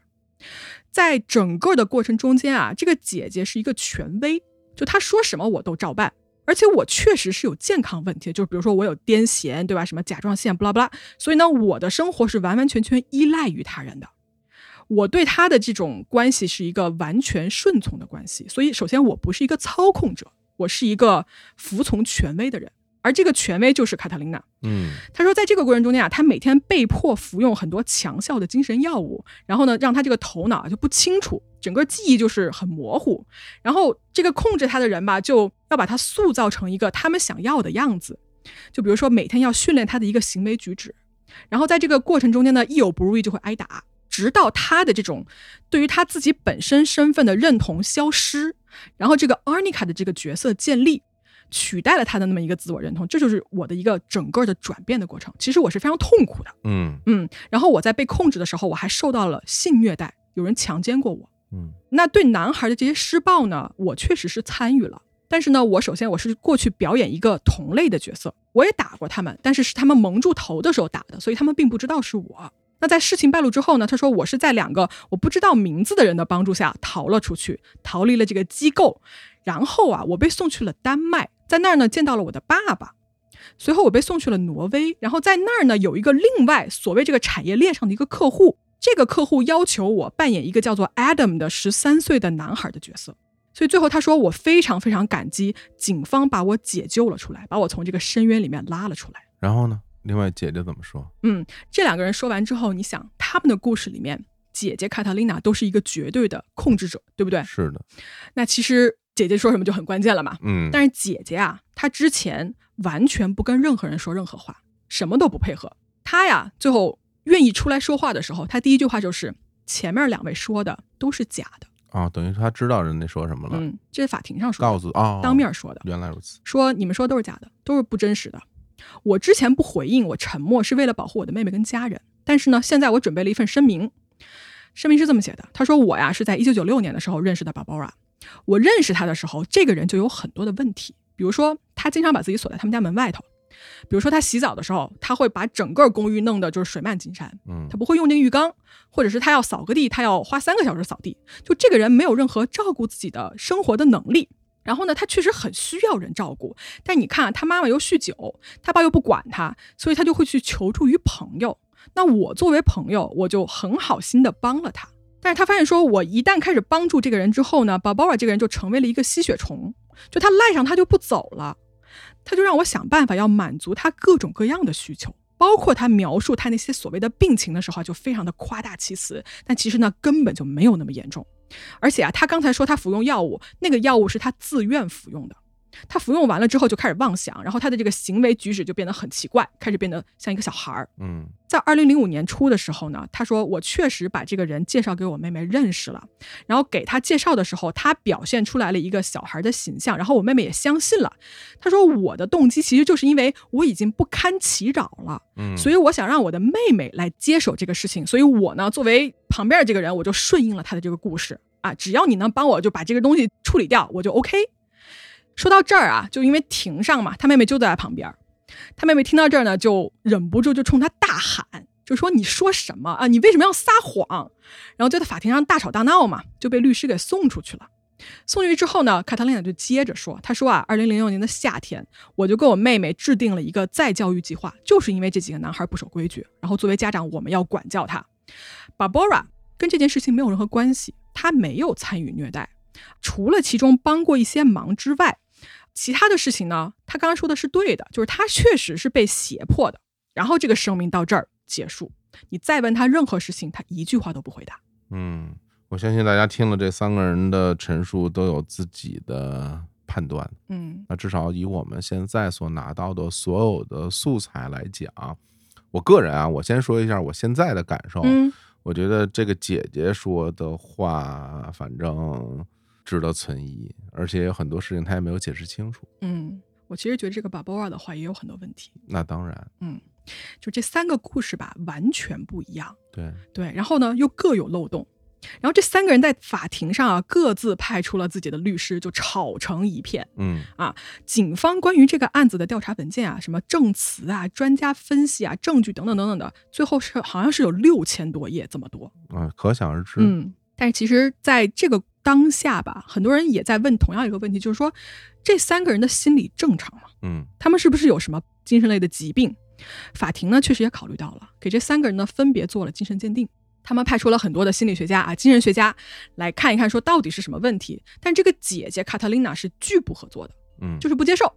在整个的过程中间啊，这个姐姐是一个权威，就她说什么我都照办。而且我确实是有健康问题，就是比如说我有癫痫，对吧？什么甲状腺，不拉不拉。所以呢，我的生活是完完全全依赖于他人的。我对他的这种关系是一个完全顺从的关系。所以，首先我不是一个操控者，我是一个服从权威的人。而这个权威就是卡塔琳娜。嗯他说，在这个过程中间啊，他每天被迫服用很多强效的精神药物，然后呢，让他这个头脑啊就不清楚，整个记忆就是很模糊。然后这个控制他的人吧，就要把他塑造成一个他们想要的样子，就比如说每天要训练他的一个行为举止，然后在这个过程中间呢，一有不如意就会挨打，直到他的这种对于他自己本身身份的认同消失，然后这个 Arnica 的这个角色建立。取代了他的那么一个自我认同，这就是我的一个整个的转变的过程。其实我是非常痛苦的，嗯嗯。然后我在被控制的时候，我还受到了性虐待，有人强奸过我。嗯那对男孩的这些施暴呢，我确实是参与了。但是呢，我首先我是过去表演一个同类的角色，我也打过他们，但是是他们蒙住头的时候打的，所以他们并不知道是我。那在事情败露之后呢，他说我是在两个我不知道名字的人的帮助下逃了出去，逃离了这个机构。然后啊，我被送去了丹麦，在那儿呢见到了我的爸爸。随后我被送去了挪威，然后在那儿呢有一个另外所谓这个产业链上的一个客户，这个客户要求我扮演一个叫做 Adam 的十三岁的男孩的角色。所以最后他说我非常非常感激警方把我解救了出来，把我从这个深渊里面拉了出来。然后呢？另外姐姐怎么说？嗯，这两个人说完之后，你想他们的故事里面，姐姐卡塔琳娜都是一个绝对的控制者，对不对？是的，那其实姐姐说什么就很关键了嘛。嗯，但是姐姐啊，她之前完全不跟任何人说任何话，什么都不配合。她呀，最后愿意出来说话的时候，她第一句话就是：“前面两位说的都是假的。啊，等于他知道人家说什么”了，嗯，这是法庭上说的，告诉啊，当面说的，原来如此，说你们说的都是假的，都是不真实的。我之前不回应，我沉默是为了保护我的妹妹跟家人。但是呢，现在我准备了一份声明，声明是这么写的：他说我呀是在一九九六年的时候认识的 Barbara，我认识他的时候，这个人就有很多的问题，比如说他经常把自己锁在他们家门外头，比如说他洗澡的时候，他会把整个公寓弄得就是水漫金山，嗯他不会用那个浴缸，或者是他要扫个地，他要花三个小时扫地。就这个人没有任何照顾自己的生活的能力。然后呢，他确实很需要人照顾，但你看，他妈妈又酗酒，他爸又不管他，所以他就会去求助于朋友。那我作为朋友，我就很好心的帮了他。但是他发现说，我一旦开始帮助这个人之后呢，Barbara 这个人就成为了一个吸血虫，就他赖上他就不走了，他就让我想办法要满足他各种各样的需求。包括他描述他那些所谓的病情的时候，就非常的夸大其词，但其实呢根本就没有那么严重。而且啊，他刚才说他服用药物，那个药物是他自愿服用的。他服用完了之后就开始妄想，然后他的这个行为举止就变得很奇怪，开始变得像一个小孩儿。嗯在二零零五年初的时候呢，他说我确实把这个人介绍给我妹妹认识了，然后给他介绍的时候，他表现出来了一个小孩的形象，然后我妹妹也相信了。他说我的动机其实就是因为我已经不堪其扰了，嗯，所以我想让我的妹妹来接手这个事情，所以我呢作为旁边的这个人，我就顺应了他的这个故事啊，只要你能帮我就把这个东西处理掉，我就 OK。说到这儿啊，就因为庭上嘛，他妹妹就在旁边儿，他妹妹听到这儿呢，就忍不住就冲他大喊，就说：“你说什么啊？你为什么要撒谎？”然后就在法庭上大吵大闹嘛，就被律师给送出去了。送进去之后呢，卡特琳娜就接着说：“她说啊，二零零六年的夏天，我就跟我妹妹制定了一个再教育计划，就是因为这几个男孩不守规矩，然后作为家长，我们要管教他。Barbara 跟这件事情没有任何关系，她没有参与虐待，除了其中帮过一些忙之外，其他的事情呢，他刚刚说的是对的，就是他确实是被胁迫的。然后这个声明到这儿结束，你再问他任何事情，他一句话都不回答。嗯，我相信大家听了这三个人的陈述，都有自己的判断。嗯那至少以我们现在所拿到的所有的素材来讲，我个人啊，我先说一下我现在的感受。嗯我觉得这个姐姐说的话，反正值得存疑，而且有很多事情他也没有解释清楚。嗯，我其实觉得这个 Barbara 的话也有很多问题。那当然，嗯，就这三个故事吧，完全不一样。对，对，然后呢又各有漏洞。然后这三个人在法庭上啊，各自派出了自己的律师，就吵成一片。嗯啊警方关于这个案子的调查文件啊，什么证词啊、专家分析啊、证据等等等等的，最后是好像是有六千多页这么多。啊，可想而知。嗯，但是其实在这个当下吧，很多人也在问同样一个问题，就是说这三个人的心理正常吗？嗯他们是不是有什么精神类的疾病？法庭呢确实也考虑到了，给这三个人呢分别做了精神鉴定。他们派出了很多的心理学家啊、精神学家来看一看，说到底是什么问题。但这个姐姐卡特琳娜是拒不合作的，嗯，就是不接受。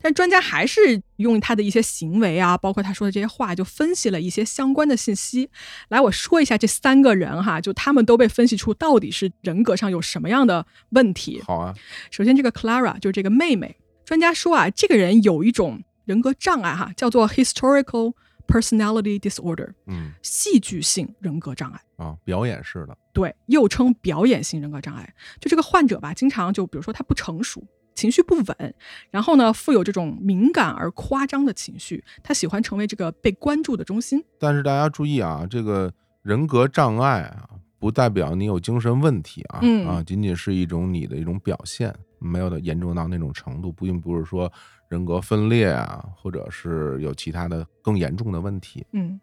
但专家还是用他的一些行为啊，包括他说的这些话，就分析了一些相关的信息。来，我说一下这三个人哈，就他们都被分析出到底是人格上有什么样的问题。好啊。首先，这个 Clara 就是这个妹妹，专家说啊，这个人有一种人格障碍哈，叫做 historical personality disorder，嗯戏剧性人格障碍。啊，表演式的。对，又称表演性人格障碍。就这个患者吧，经常就比如说他不成熟，情绪不稳，然后呢，富有这种敏感而夸张的情绪，他喜欢成为这个被关注的中心。但是大家注意啊，这个人格障碍啊，不代表你有精神问题啊，嗯啊，仅仅是一种你的一种表现，没有的严重到那种程度，并不是说人格分裂啊，或者是有其他的更严重的问题。嗯，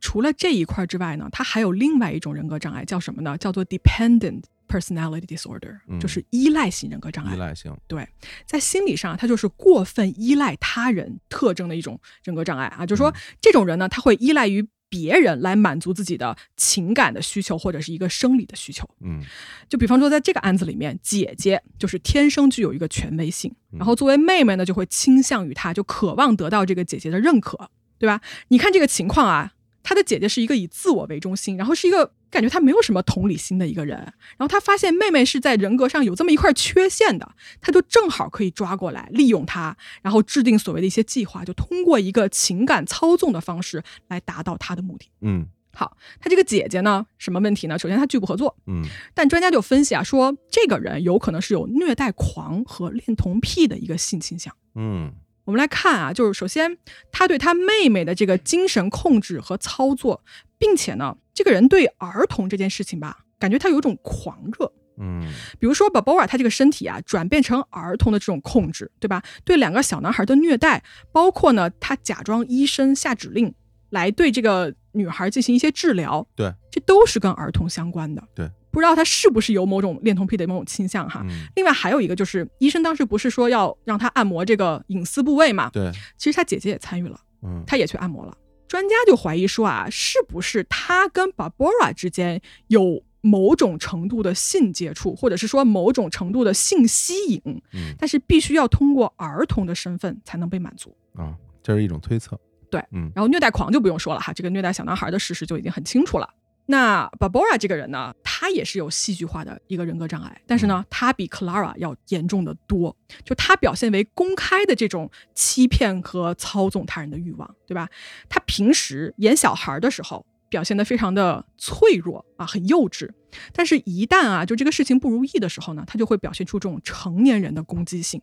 除了这一块之外呢，他还有另外一种人格障碍，叫什么呢？叫做 dependent personality disorder，、嗯就是依赖型人格障碍。依赖性，对，在心理上，它就是过分依赖他人特征的一种人格障碍啊。就是说，这种人呢，他会依赖于别人来满足自己的情感的需求或者是一个生理的需求。嗯就比方说，在这个案子里面，姐姐就是天生具有一个权威性，然后作为妹妹呢，就会倾向于她，就渴望得到这个姐姐的认可，对吧？你看这个情况啊，她的姐姐是一个以自我为中心，然后是一个感觉他没有什么同理心的一个人，然后他发现妹妹是在人格上有这么一块缺陷的，他就正好可以抓过来利用她，然后制定所谓的一些计划，就通过一个情感操纵的方式来达到他的目的。嗯好，他这个姐姐呢，什么问题呢？首先她拒不合作，嗯但专家就分析啊，说这个人有可能是有虐待狂和恋童癖的一个性倾向。嗯我们来看啊，就是首先他对他妹妹的这个精神控制和操作，并且呢，这个人对儿童这件事情吧，感觉他有一种狂热。嗯比如说 Barbara 她这个身体啊，转变成儿童的这种控制，对吧？对两个小男孩的虐待，包括呢，他假装医生下指令来对这个女孩进行一些治疗，对，这都是跟儿童相关的。对，不知道他是不是有某种恋童癖的某种倾向哈。嗯，另外还有一个就是，医生当时不是说要让他按摩这个隐私部位嘛？对，其实他姐姐也参与了，嗯他也去按摩了。专家就怀疑说啊，是不是他跟 Barbara 之间有某种程度的性接触，或者是说某种程度的性吸引，嗯但是必须要通过儿童的身份才能被满足。啊，这是一种推测。对，嗯然后虐待狂就不用说了哈，这个虐待小男孩的事实就已经很清楚了。那 Barbara 这个人呢，他也是有戏剧化的一个人格障碍，但是呢，他比 Clara 要严重的多。就他表现为公开的这种欺骗和操纵他人的欲望，对吧？他平时演小孩的时候表现得非常的脆弱啊，很幼稚。但是，一旦啊，就这个事情不如意的时候呢，他就会表现出这种成年人的攻击性。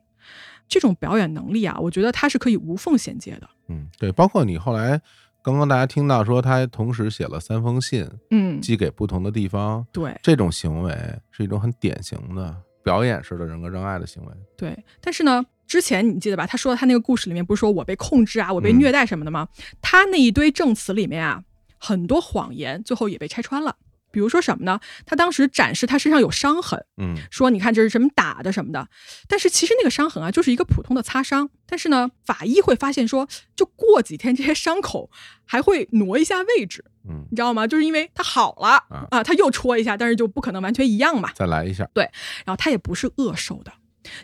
这种表演能力啊，我觉得他是可以无缝衔接的。嗯，对，包括你后来刚刚大家听到说他同时写了三封信，嗯，寄给不同的地方，对。这种行为是一种很典型的表演式的人格障碍的行为。对，但是呢，之前你记得吧？他说他那个故事里面不是说我被控制啊，我被嗯虐待什么的吗？他那一堆证词里面啊，很多谎言最后也被拆穿了。比如说什么呢？他当时展示他身上有伤痕，嗯说你看这是什么打的什么的，但是其实那个伤痕啊，就是一个普通的擦伤。但是呢，法医会发现说，就过几天这些伤口还会挪一下位置，嗯，你知道吗？就是因为他好了啊啊，他又戳一下，但是就不可能完全一样嘛。再来一下。对然后他也不是恶瘦的，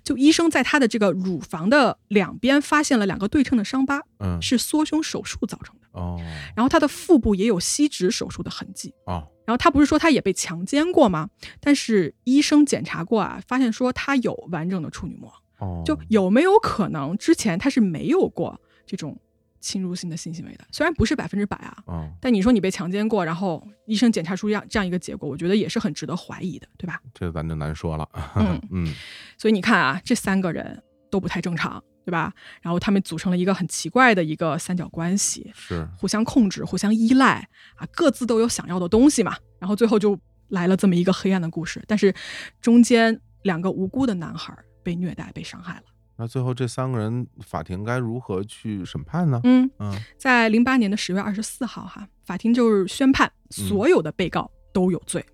就医生在他的这个乳房的两边发现了两个对称的伤疤，嗯，是缩胸手术造成的。哦然后他的腹部也有吸脂手术的痕迹。哦，然后他不是说他也被强奸过吗？但是医生检查过啊，发现说他有完整的处女膜，哦，就有没有可能之前他是没有过这种侵入性的性行为的？虽然不是百分之百啊，哦，但你说你被强奸过，然后医生检查出这样这样一个结果，我觉得也是很值得怀疑的，对吧？这咱就难说了。嗯嗯所以你看啊，这三个人都不太正常，对吧？然后他们组成了一个很奇怪的一个三角关系，是互相控制、互相依赖啊，各自都有想要的东西嘛。然后最后就来了这么一个黑暗的故事，但是中间两个无辜的男孩被虐待、被伤害了。那最后这三个人法庭该如何去审判呢？嗯，嗯在零八年的十月二十四号，哈，法庭就是宣判所有的被告都有罪。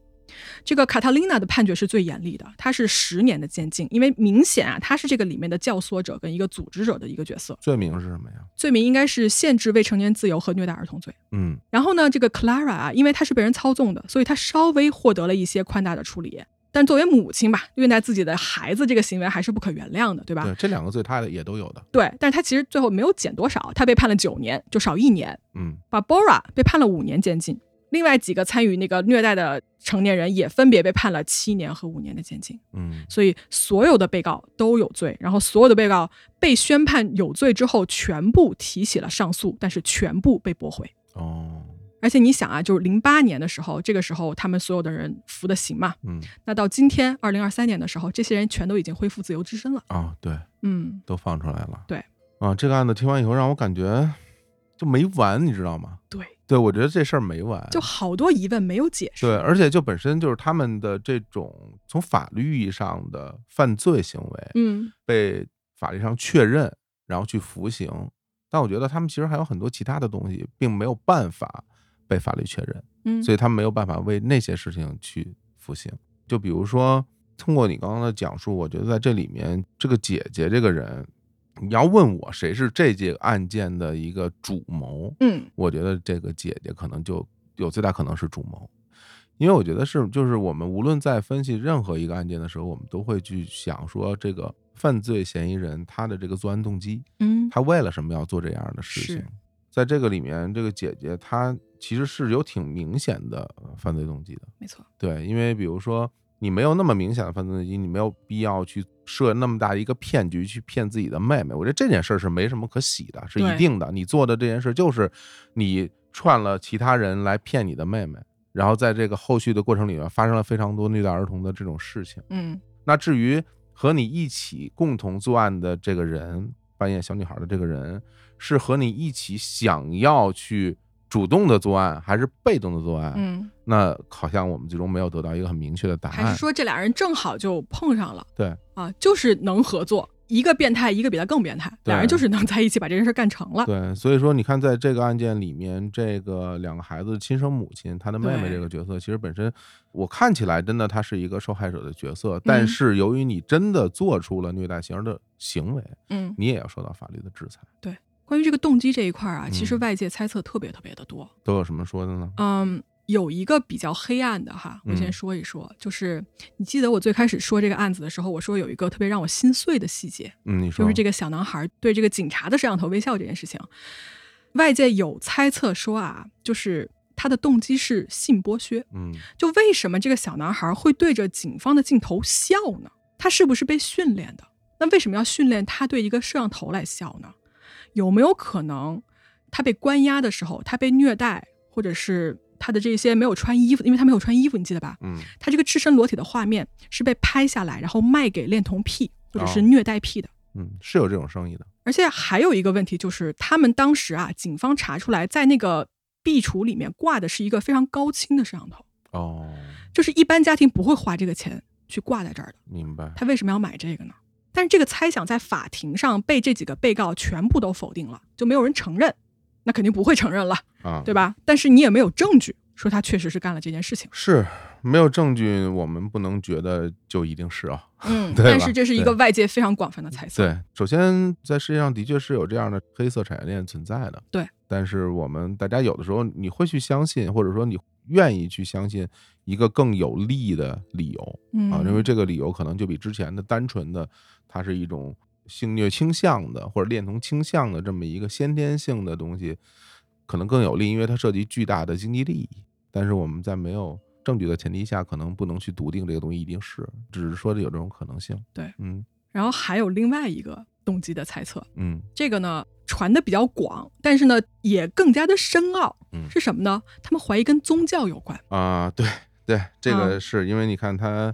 这个卡塔琳娜的判决是最严厉的，她是十年的监禁，因为明显啊，她是这个里面的教唆者跟一个组织者的一个角色，罪名是什么呀？罪名应该是限制未成年自由和虐待儿童罪。嗯然后呢，这个 Clara 啊，因为她是被人操纵的，所以她稍微获得了一些宽大的处理。但作为母亲吧，虐待自己的孩子这个行为还是不可原谅的，对吧？对，这两个罪他也都有的。对，但是她其实最后没有减多少，她被判了九年，就少一年。嗯 Barbara 被判了五年监禁，另外几个参与那个虐待的成年人也分别被判了七年和五年的监禁。嗯所以所有的被告都有罪，然后所有的被告被宣判有罪之后，全部提起了上诉，但是全部被驳回。哦而且你想啊，就是零八年的时候，这个时候他们所有的人服的刑嘛，嗯那到今天二零二三年的时候，这些人全都已经恢复自由之身了。啊，对，嗯，都放出来了。对啊，这个案子听完以后，让我感觉就没完，你知道吗？对，对，我觉得这事儿没完。就好多疑问没有解释。对，而且就本身就是他们的这种从法律意义上的犯罪行为嗯，被法律上确认，然后去服刑。但我觉得他们其实还有很多其他的东西，并没有办法被法律确认，嗯，所以他们没有办法为那些事情去服刑。就比如说，通过你刚刚的讲述，我觉得在这里面，这个姐姐这个人，你要问我谁是这件案件的一个主谋，嗯我觉得这个姐姐可能就有最大可能是主谋，因为我觉得是就是我们无论在分析任何一个案件的时候，我们都会去想说这个犯罪嫌疑人他的这个作案动机，嗯，他为了什么要做这样的事情？在这个里面，这个姐姐她其实是有挺明显的呃犯罪动机的，没错。对，因为比如说你没有那么明显的犯罪动机，你没有必要去设那么大一个骗局去骗自己的妹妹。我觉得这件事儿是没什么可喜的，是一定的。你做的这件事就是你串了其他人来骗你的妹妹，然后在这个后续的过程里面发生了非常多虐待儿童的这种事情。嗯那至于和你一起共同作案的这个人，扮演小女孩的这个人，是和你一起想要去主动的作案，还是被动的作案？嗯，那好像我们最终没有得到一个很明确的答案。还是说这俩人正好就碰上了对啊，就是能合作，一个变态，一个比他更变态，对俩人就是能在一起把这件事干成了。对，所以说你看，在这个案件里面，这个两个孩子的亲生母亲，她的妹妹这个角色，其实本身我看起来真的她是一个受害者的角色，但嗯是由于你真的做出了虐待型的行为，嗯，你也要受到法律的制裁。对关于这个动机这一块儿啊，其实嗯外界猜测特别特别的多。都有什么说的呢？嗯，有一个比较黑暗的哈，我先嗯说一说，就是你记得我最开始说这个案子的时候，我说有一个特别让我心碎的细节，嗯，你说就是这个小男孩对这个警察的摄像头微笑这件事情，外界有猜测说啊，就是他的动机是性剥削。嗯就为什么这个小男孩会对着警方的镜头笑呢？他是不是被训练的？那为什么要训练他对一个摄像头来笑呢？有没有可能他被关押的时候，他被虐待，或者是他的这些没有穿衣服，因为他没有穿衣服，你记得吧？嗯他这个赤身裸体的画面是被拍下来，然后卖给恋童癖或者是哦虐待癖的。嗯，是有这种生意的。而且还有一个问题就是，他们当时啊，警方查出来，在那个壁橱里面挂的是一个非常高清的摄像头，哦，就是一般家庭不会花这个钱去挂在这儿的。明白。他为什么要买这个呢？但是这个猜想在法庭上被这几个被告全部都否定了，就没有人承认，那肯定不会承认了，啊，对吧？但是你也没有证据说他确实是干了这件事情。是没有证据，我们不能觉得就一定是啊。嗯，对但是这是一个外界非常广泛的猜测。对，首先在世界上的确是有这样的黑色产业链存在的。对，但是我们大家有的时候你会去相信，或者说你愿意去相信一个更有利的理由嗯啊，因为这个理由可能就比之前的单纯的它是一种性虐倾向的或者恋童倾向的这么一个先天性的东西，可能更有利，因为它涉及巨大的经济利益。但是我们在没有证据的前提下，可能不能去笃定这个东西一定是，只是说有这种可能性。对，嗯然后还有另外一个动机的猜测，嗯这个呢传的比较广，但是呢也更加的深奥，嗯是什么呢？他们怀疑跟宗教有关。啊，对对，这啊个是因为你看他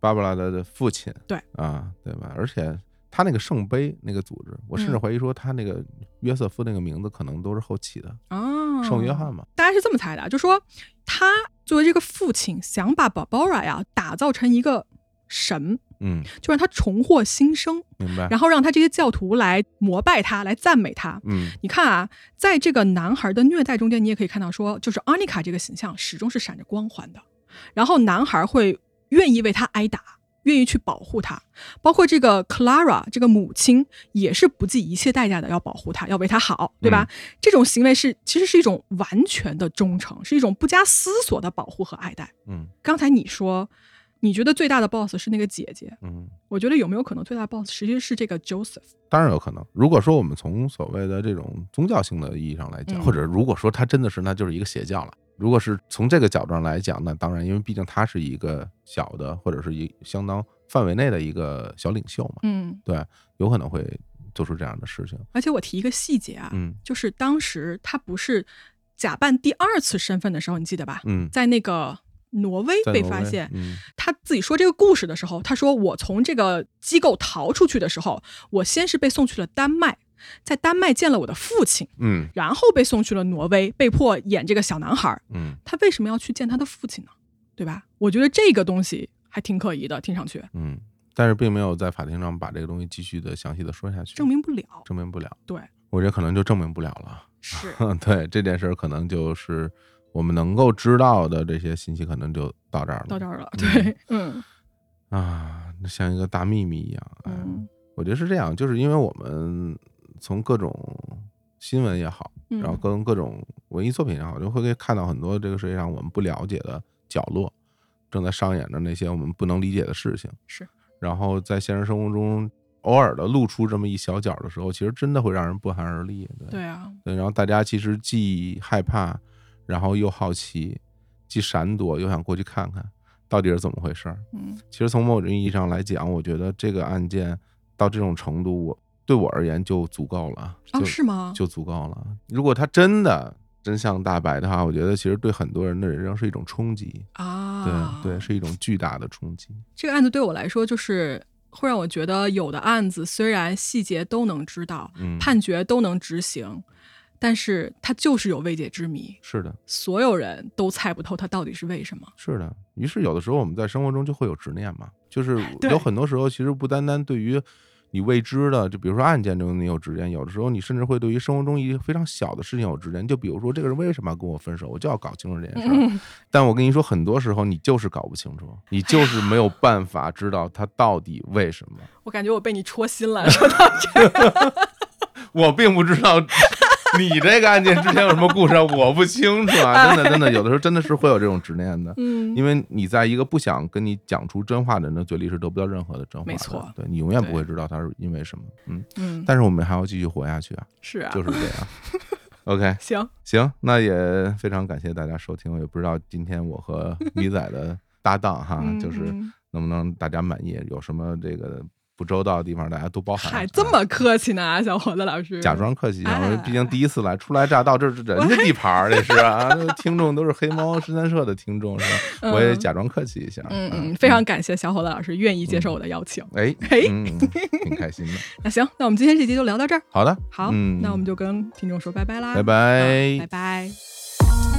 芭芭拉的的父亲，对啊，对吧？而且他那个圣杯那个组织，我甚至嗯怀疑说他那个约瑟夫那个名字可能都是后起的，哦，圣约翰嘛。大家是这么猜的啊，就说他作为这个父亲，想把 Barbara 呀打造成一个神，嗯，就让他重获新生，明白。然后让他这些教徒来膜拜他，来赞美他。嗯你看啊，在这个男孩的虐待中间，你也可以看到说，就是阿妮卡这个形象始终是闪着光环的，然后男孩会愿意为他挨打。愿意去保护他，包括这个 Clara 这个母亲也是不计一切代价的要保护他，要为他好，对吧？这种行为是其实是一种完全的忠诚，是一种不加思索的保护和爱戴。嗯刚才你说，你觉得最大的 boss 是那个姐姐，嗯，我觉得有没有可能最大的 boss 实际是这个 Joseph？当然有可能。如果说我们从所谓的这种宗教性的意义上来讲，嗯或者如果说他真的是，那就是一个邪教了。如果是从这个角度上来讲，那当然，因为毕竟他是一个小的，或者是一相当范围内的一个小领袖嘛，嗯，对，有可能会做出这样的事情。而且我提一个细节啊，嗯就是当时他不是假扮第二次身份的时候，你记得吧？嗯，在那个挪威被发现，嗯他自己说这个故事的时候，他说我从这个机构逃出去的时候，我先是被送去了丹麦，在丹麦见了我的父亲，嗯然后被送去了挪威，被迫演这个小男孩儿。嗯他为什么要去见他的父亲呢？对吧？我觉得这个东西还挺可疑的，听上去嗯，但是并没有在法庭上把这个东西继续的详细的说下去，证明不了。证明不了。对，我觉得可能就证明不了了。是，对这件事儿，可能就是我们能够知道的这些信息，可能就到这儿了。到这儿了。嗯对，嗯啊，像一个大秘密一样。哎，嗯我觉得是这样，就是因为我们从各种新闻也好，嗯，然后跟各种文艺作品也好，就会看到很多这个世界上我们不了解的角落，正在上演着那些我们不能理解的事情。是，然后在现实生活中偶尔的露出这么一小角的时候，其实真的会让人不寒而栗。对对啊，对，然后大家其实既害怕，然后又好奇，既闪躲又想过去看看到底是怎么回事儿。嗯其实从某种意义上来讲，我觉得这个案件到这种程度，我对我而言就足够了，啊，是吗？就足够了。如果他真的真相大白的话，我觉得其实对很多人的人生是一种冲击，啊，对对，是一种巨大的冲击。这个案子对我来说，就是会让我觉得，有的案子虽然细节都能知道，嗯，判决都能执行，但是它就是有未解之谜，是的，所有人都猜不透它到底是为什么。是的。于是有的时候我们在生活中就会有执念嘛，就是有很多时候其实不单单对于。你未知的，就比如说案件中你有执念，有的时候你甚至会对于生活中一些非常小的事情有执念。就比如说这个人为什么要跟我分手，我就要搞清楚这件事儿。嗯，但我跟你说，很多时候你就是搞不清楚，你就是没有办法知道他到底为什么。我感觉我被你戳心了，说到这儿，我并不知道 你这个案件之前有什么故事，我不清楚 啊！真的，真的，有的时候真的是会有这种执念的，嗯，因为你在一个不想跟你讲出真话的人的嘴里是得不到任何的真话的，没错对你永远不会知道他是因为什么。嗯，嗯，但是我们还要继续活下去啊，是啊，就是这样。OK，行，行，那也非常感谢大家收听。我也不知道今天我和米仔的搭档哈，嗯就是嗯能不能大家满意，有什么这个不周到的地方，大家多包涵。还这么客气呢，小伙子老师，假装客气一下，哎我毕竟第一次来，初来乍到，这是人家地盘儿，这是啊，听众都是黑猫十三社的听众，是吧？我也嗯假装客气一下。嗯嗯，非常感谢小伙子老师愿意接受我的邀请。哎，嘿嗯，挺开心的。那行，那我们今天这集就聊到这儿。好的，好，嗯，那我们就跟听众说拜拜啦，拜拜啊拜拜。